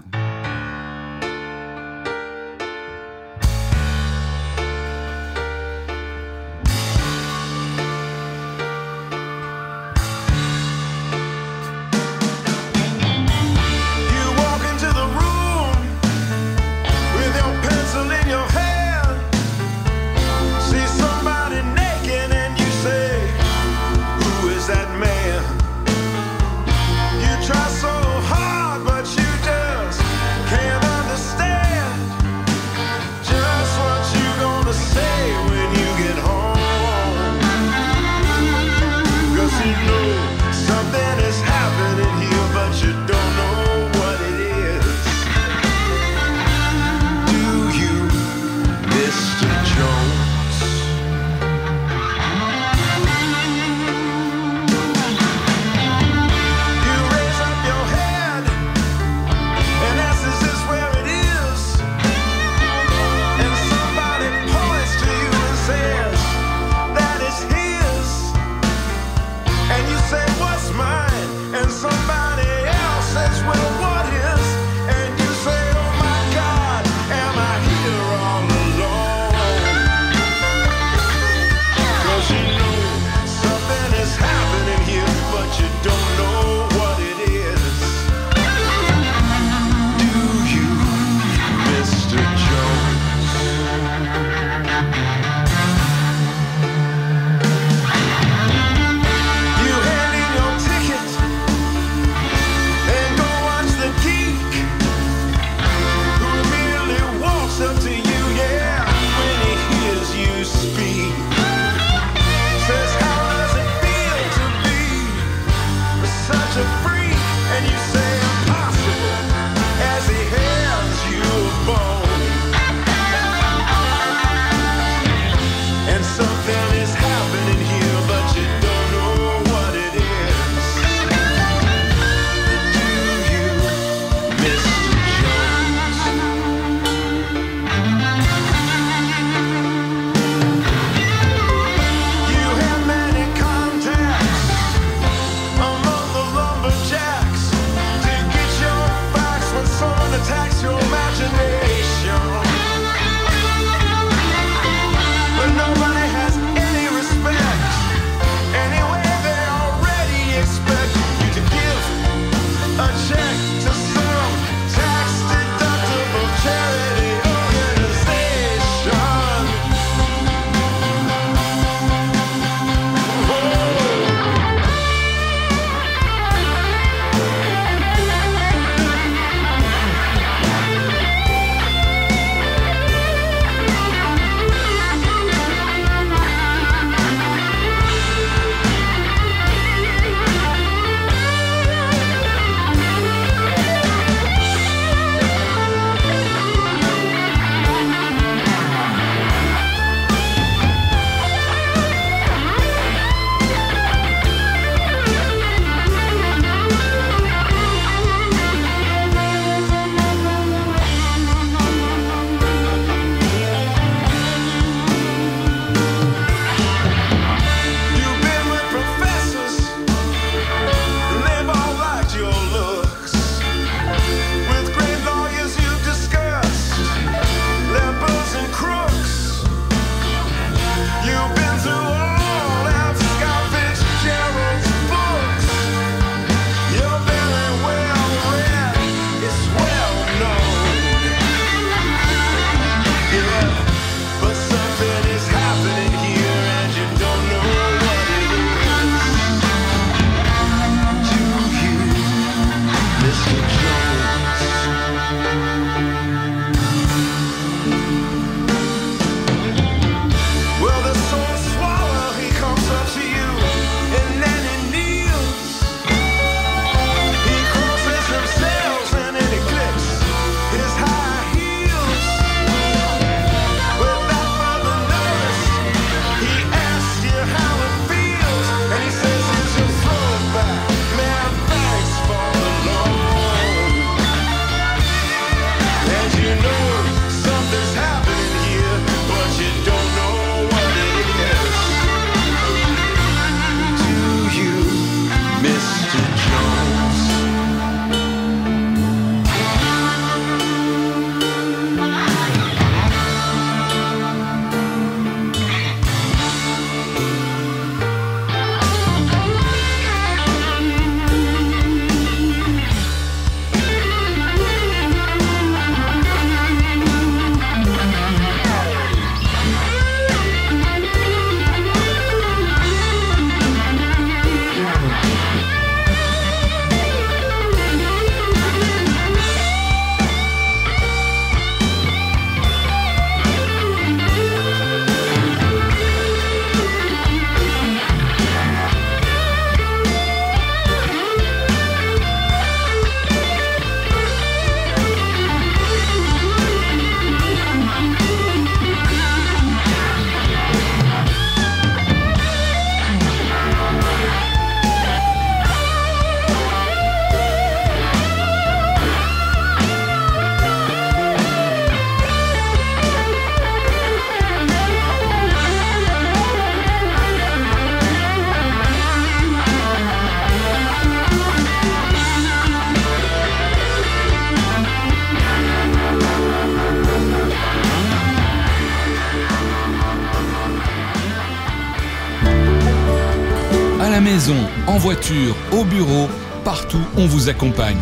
[SPEAKER 15] Voiture, au bureau, partout, on vous accompagne.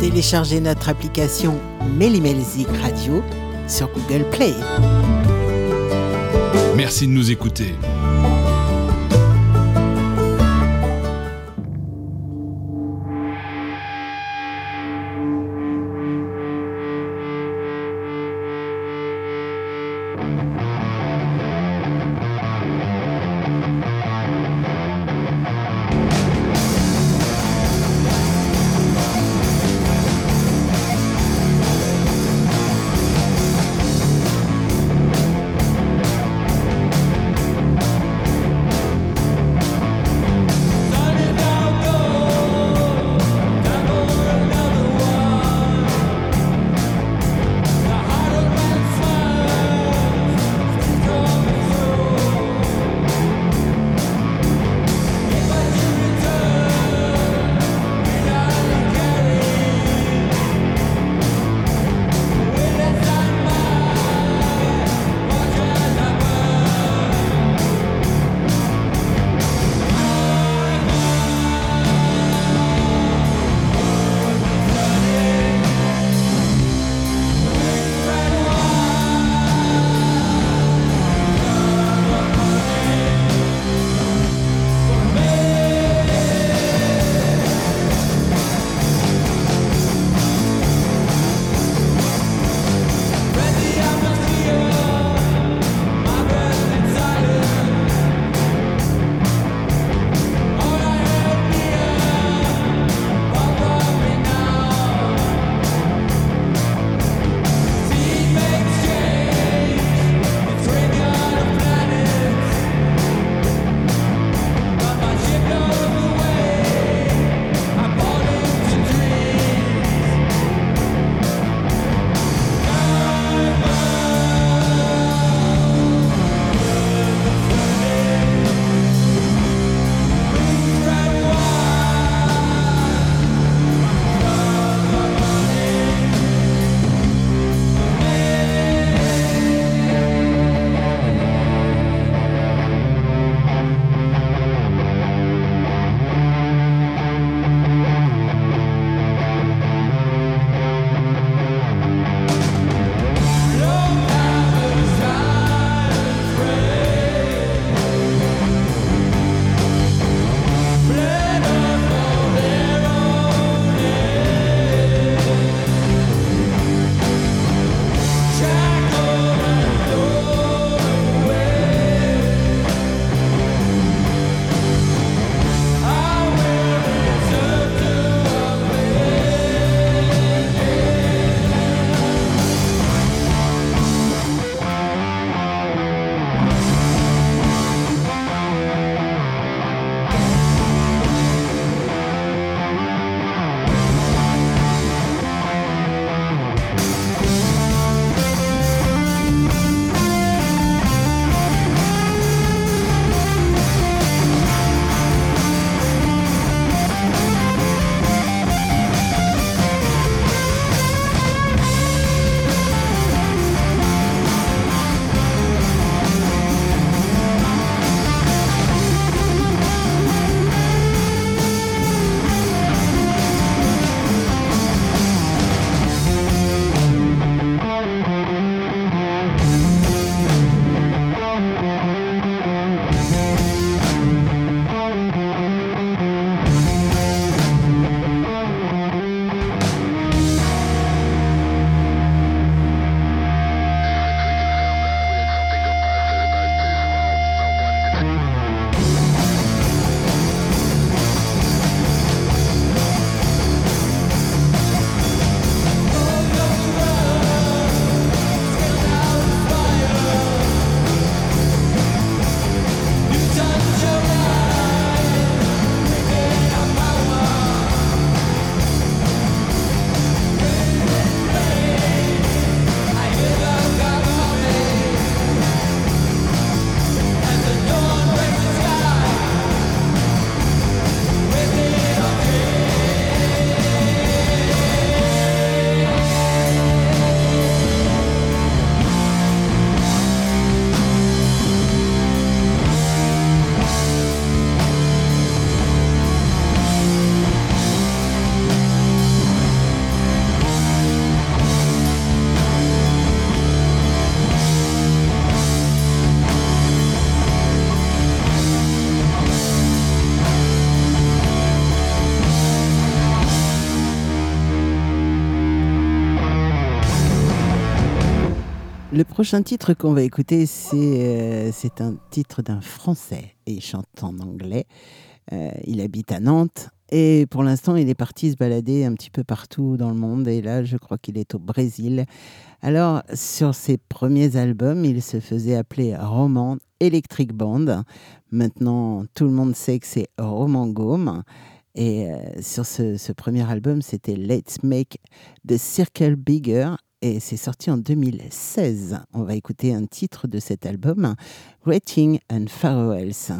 [SPEAKER 1] Téléchargez notre application Mélimelzik Radio sur Google Play.
[SPEAKER 15] Merci de nous écouter.
[SPEAKER 1] Prochain titre qu'on va écouter, c'est euh, c'est un titre d'un Français et il chante en anglais. Euh, il habite à Nantes et pour l'instant, il est parti se balader un petit peu partout dans le monde. Et là, je crois qu'il est au Brésil. Alors, sur ses premiers albums, il se faisait appeler Roman Electric Band. Maintenant, tout le monde sait que c'est Roman Gaume. Et euh, sur ce premier album, c'était Let's Make the Circle Bigger. Et c'est sorti en 2016. On va écouter un titre de cet album, Rating and Farewells.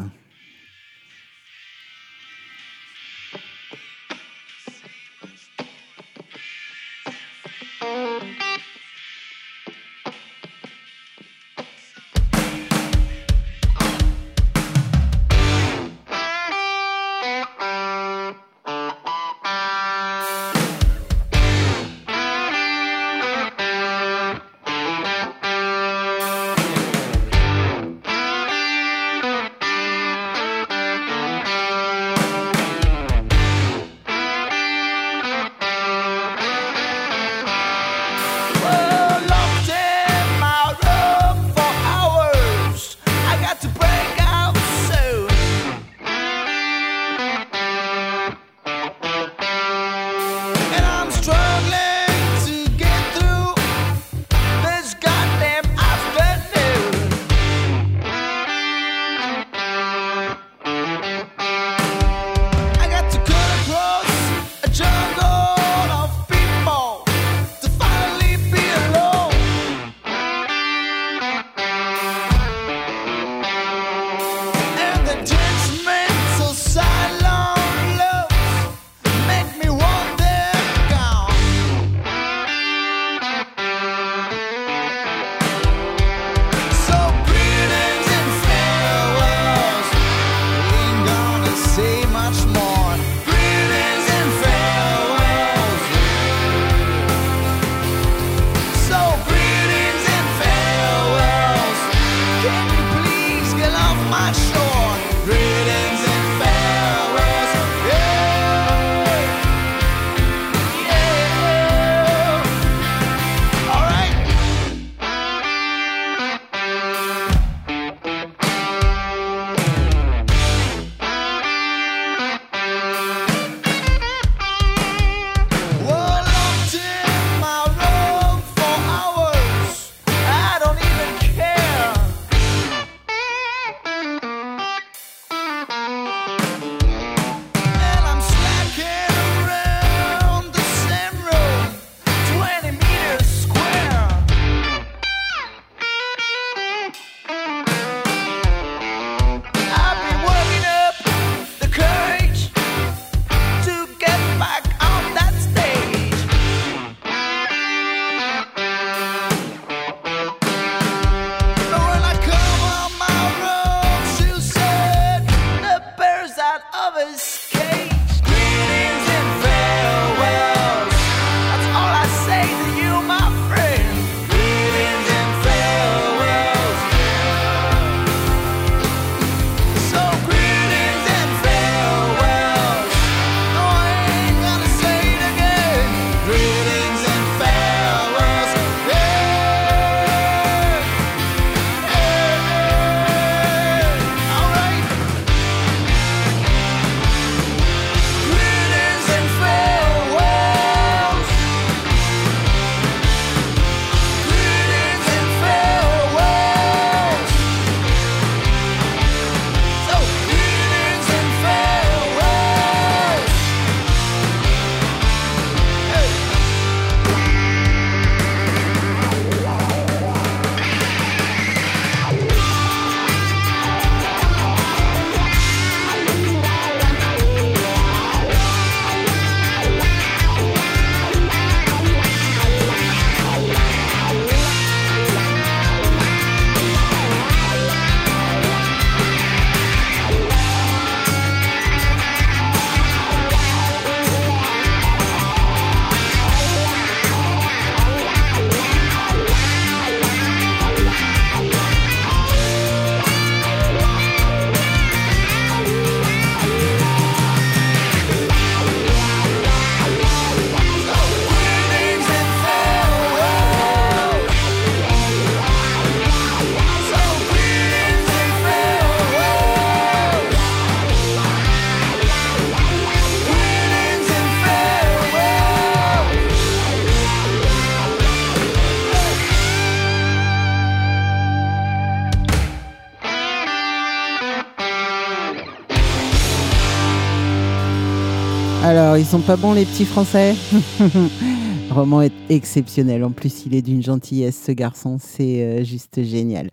[SPEAKER 1] Ils sont pas bons les petits Français [laughs] Roman est exceptionnel. En plus, il est d'une gentillesse, ce garçon. C'est euh, juste génial.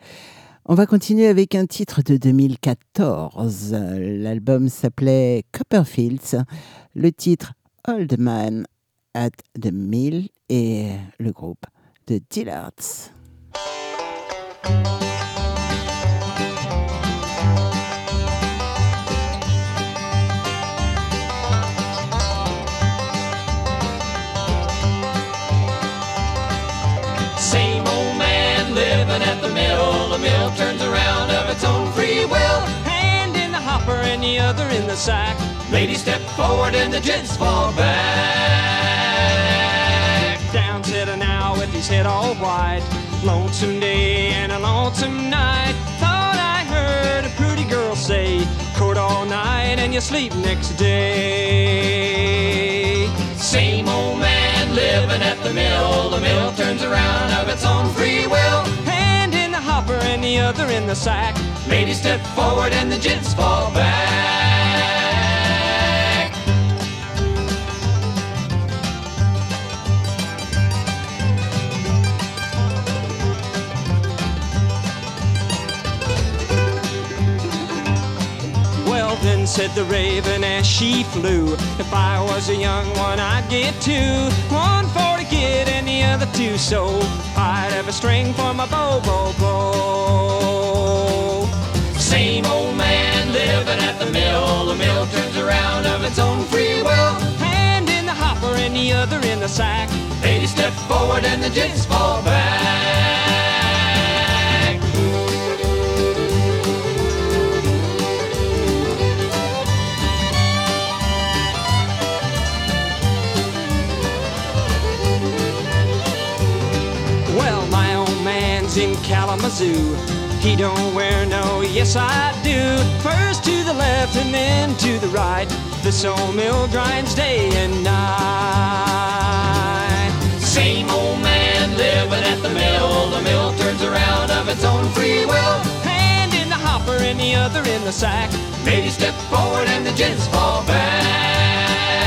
[SPEAKER 1] On va continuer avec un titre de 2014. L'album s'appelait Copperfields. Le titre Old Man at the Mill et le groupe de Dillards.
[SPEAKER 5] The
[SPEAKER 16] other in the sack.
[SPEAKER 5] Lady step forward and the gents fall back.
[SPEAKER 16] Down to the now with his head all white. Lonesome day and a lonesome night. Thought I heard a pretty girl say, Court all night and you sleep next day.
[SPEAKER 5] Same old man living at the mill. The mill turns around of its own free will.
[SPEAKER 16] Hopper and the other in the sack.
[SPEAKER 5] Lady step forward and the gents fall back.
[SPEAKER 16] Well, then said the raven as she flew. If I was a young one, I'd get two. One for the other two. So I'd have a string for my bow, bow, bow.
[SPEAKER 5] Same old man living at the mill. The mill turns around of its own free will.
[SPEAKER 16] Hand in the hopper and the other in the sack.
[SPEAKER 5] Lady step forward and the gents fall back.
[SPEAKER 16] Kalamazoo. He don't wear no, yes I do. First to the left and then to the right. The sawmill grinds day and night.
[SPEAKER 5] Same old man living at the mill. The mill turns around of its own free will.
[SPEAKER 16] Hand in the hopper and the other in the sack.
[SPEAKER 5] Lady step forward and the gents fall back.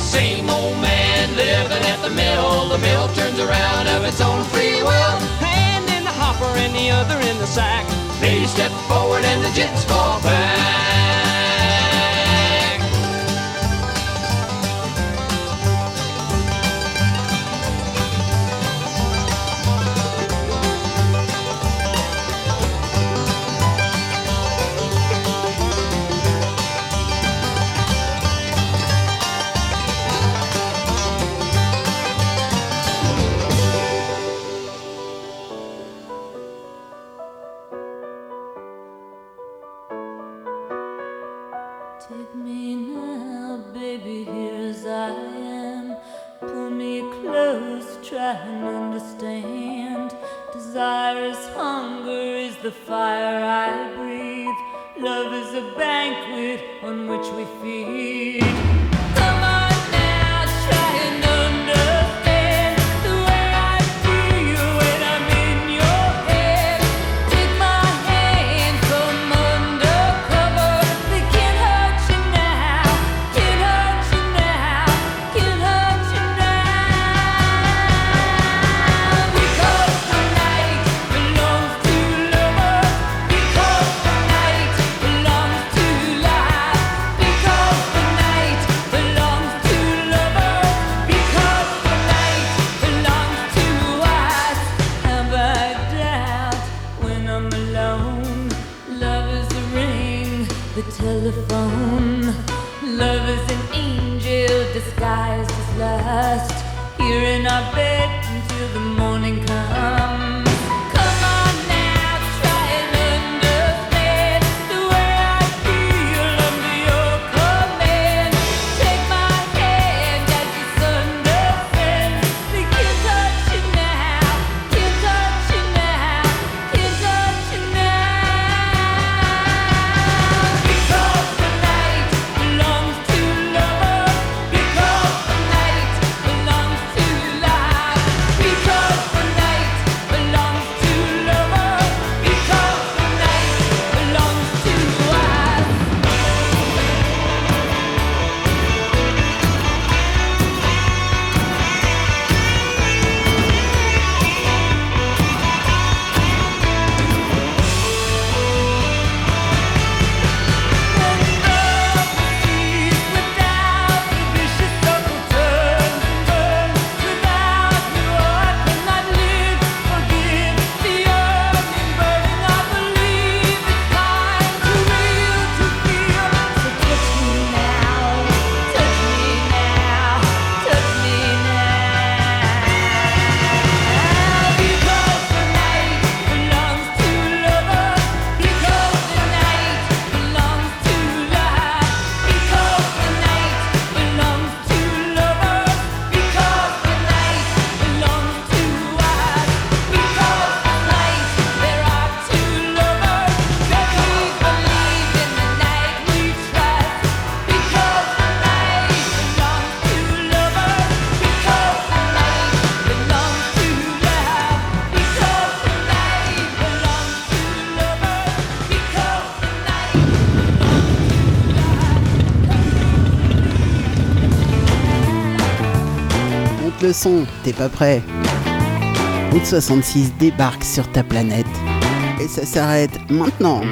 [SPEAKER 5] Same old man living at the mill. The mill turns around of its own free will.
[SPEAKER 16] Hopper and the other in the sack.
[SPEAKER 5] Lady step forward and the gents fall back.
[SPEAKER 1] T'es pas prêt Route 66 débarque sur ta planète. Et ça s'arrête maintenant.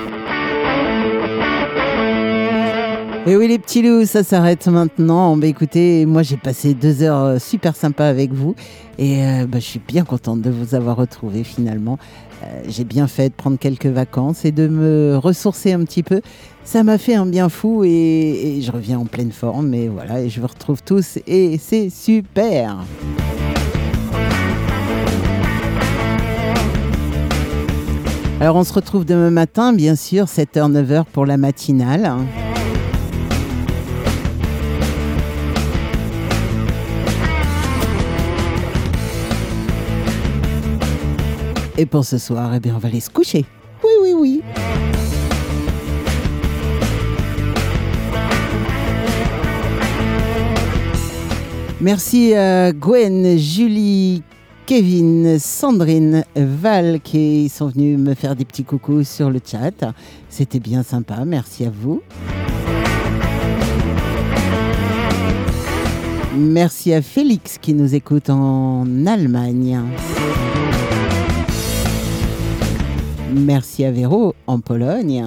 [SPEAKER 1] Et oui les petits loups, ça s'arrête maintenant. Bah écoutez, moi j'ai passé deux heures euh, super sympas avec vous et euh, bah, je suis bien contente de vous avoir retrouvé finalement. Euh, j'ai bien fait de prendre quelques vacances et de me ressourcer un petit peu. Ça m'a fait un bien fou et, je reviens en pleine forme et voilà, et je vous retrouve tous et c'est super. Alors on se retrouve demain matin, bien sûr, 7h, 9h pour la matinale. Et pour ce soir, eh bien, on va aller se coucher. Oui, oui, oui. Merci à Gwen, Julie, Kevin, Sandrine, Val qui sont venus me faire des petits coucous sur le chat. C'était bien sympa, merci à vous. Merci à Félix qui nous écoute en Allemagne. Merci à Véro en Pologne.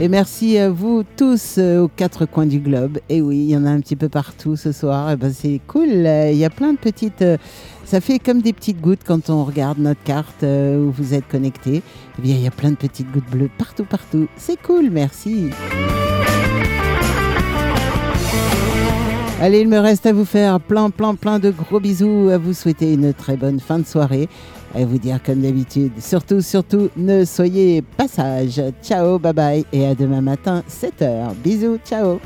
[SPEAKER 1] Et merci à vous tous euh, aux quatre coins du globe. Et oui, il y en a un petit peu partout ce soir. Et ben, c'est cool. euh, Il y a plein de petites. euh, ça fait comme des petites gouttes quand on regarde notre carte où vous êtes connecté. Eh bien, il y a plein de petites gouttes bleues partout, partout. C'est cool, merci. Allez, il me reste à vous faire plein, plein, plein de gros bisous, à vous souhaiter une très bonne fin de soirée, à vous dire comme d'habitude, surtout, surtout, ne soyez pas sages. Ciao, bye bye, et à demain matin, 7h. Bisous, ciao.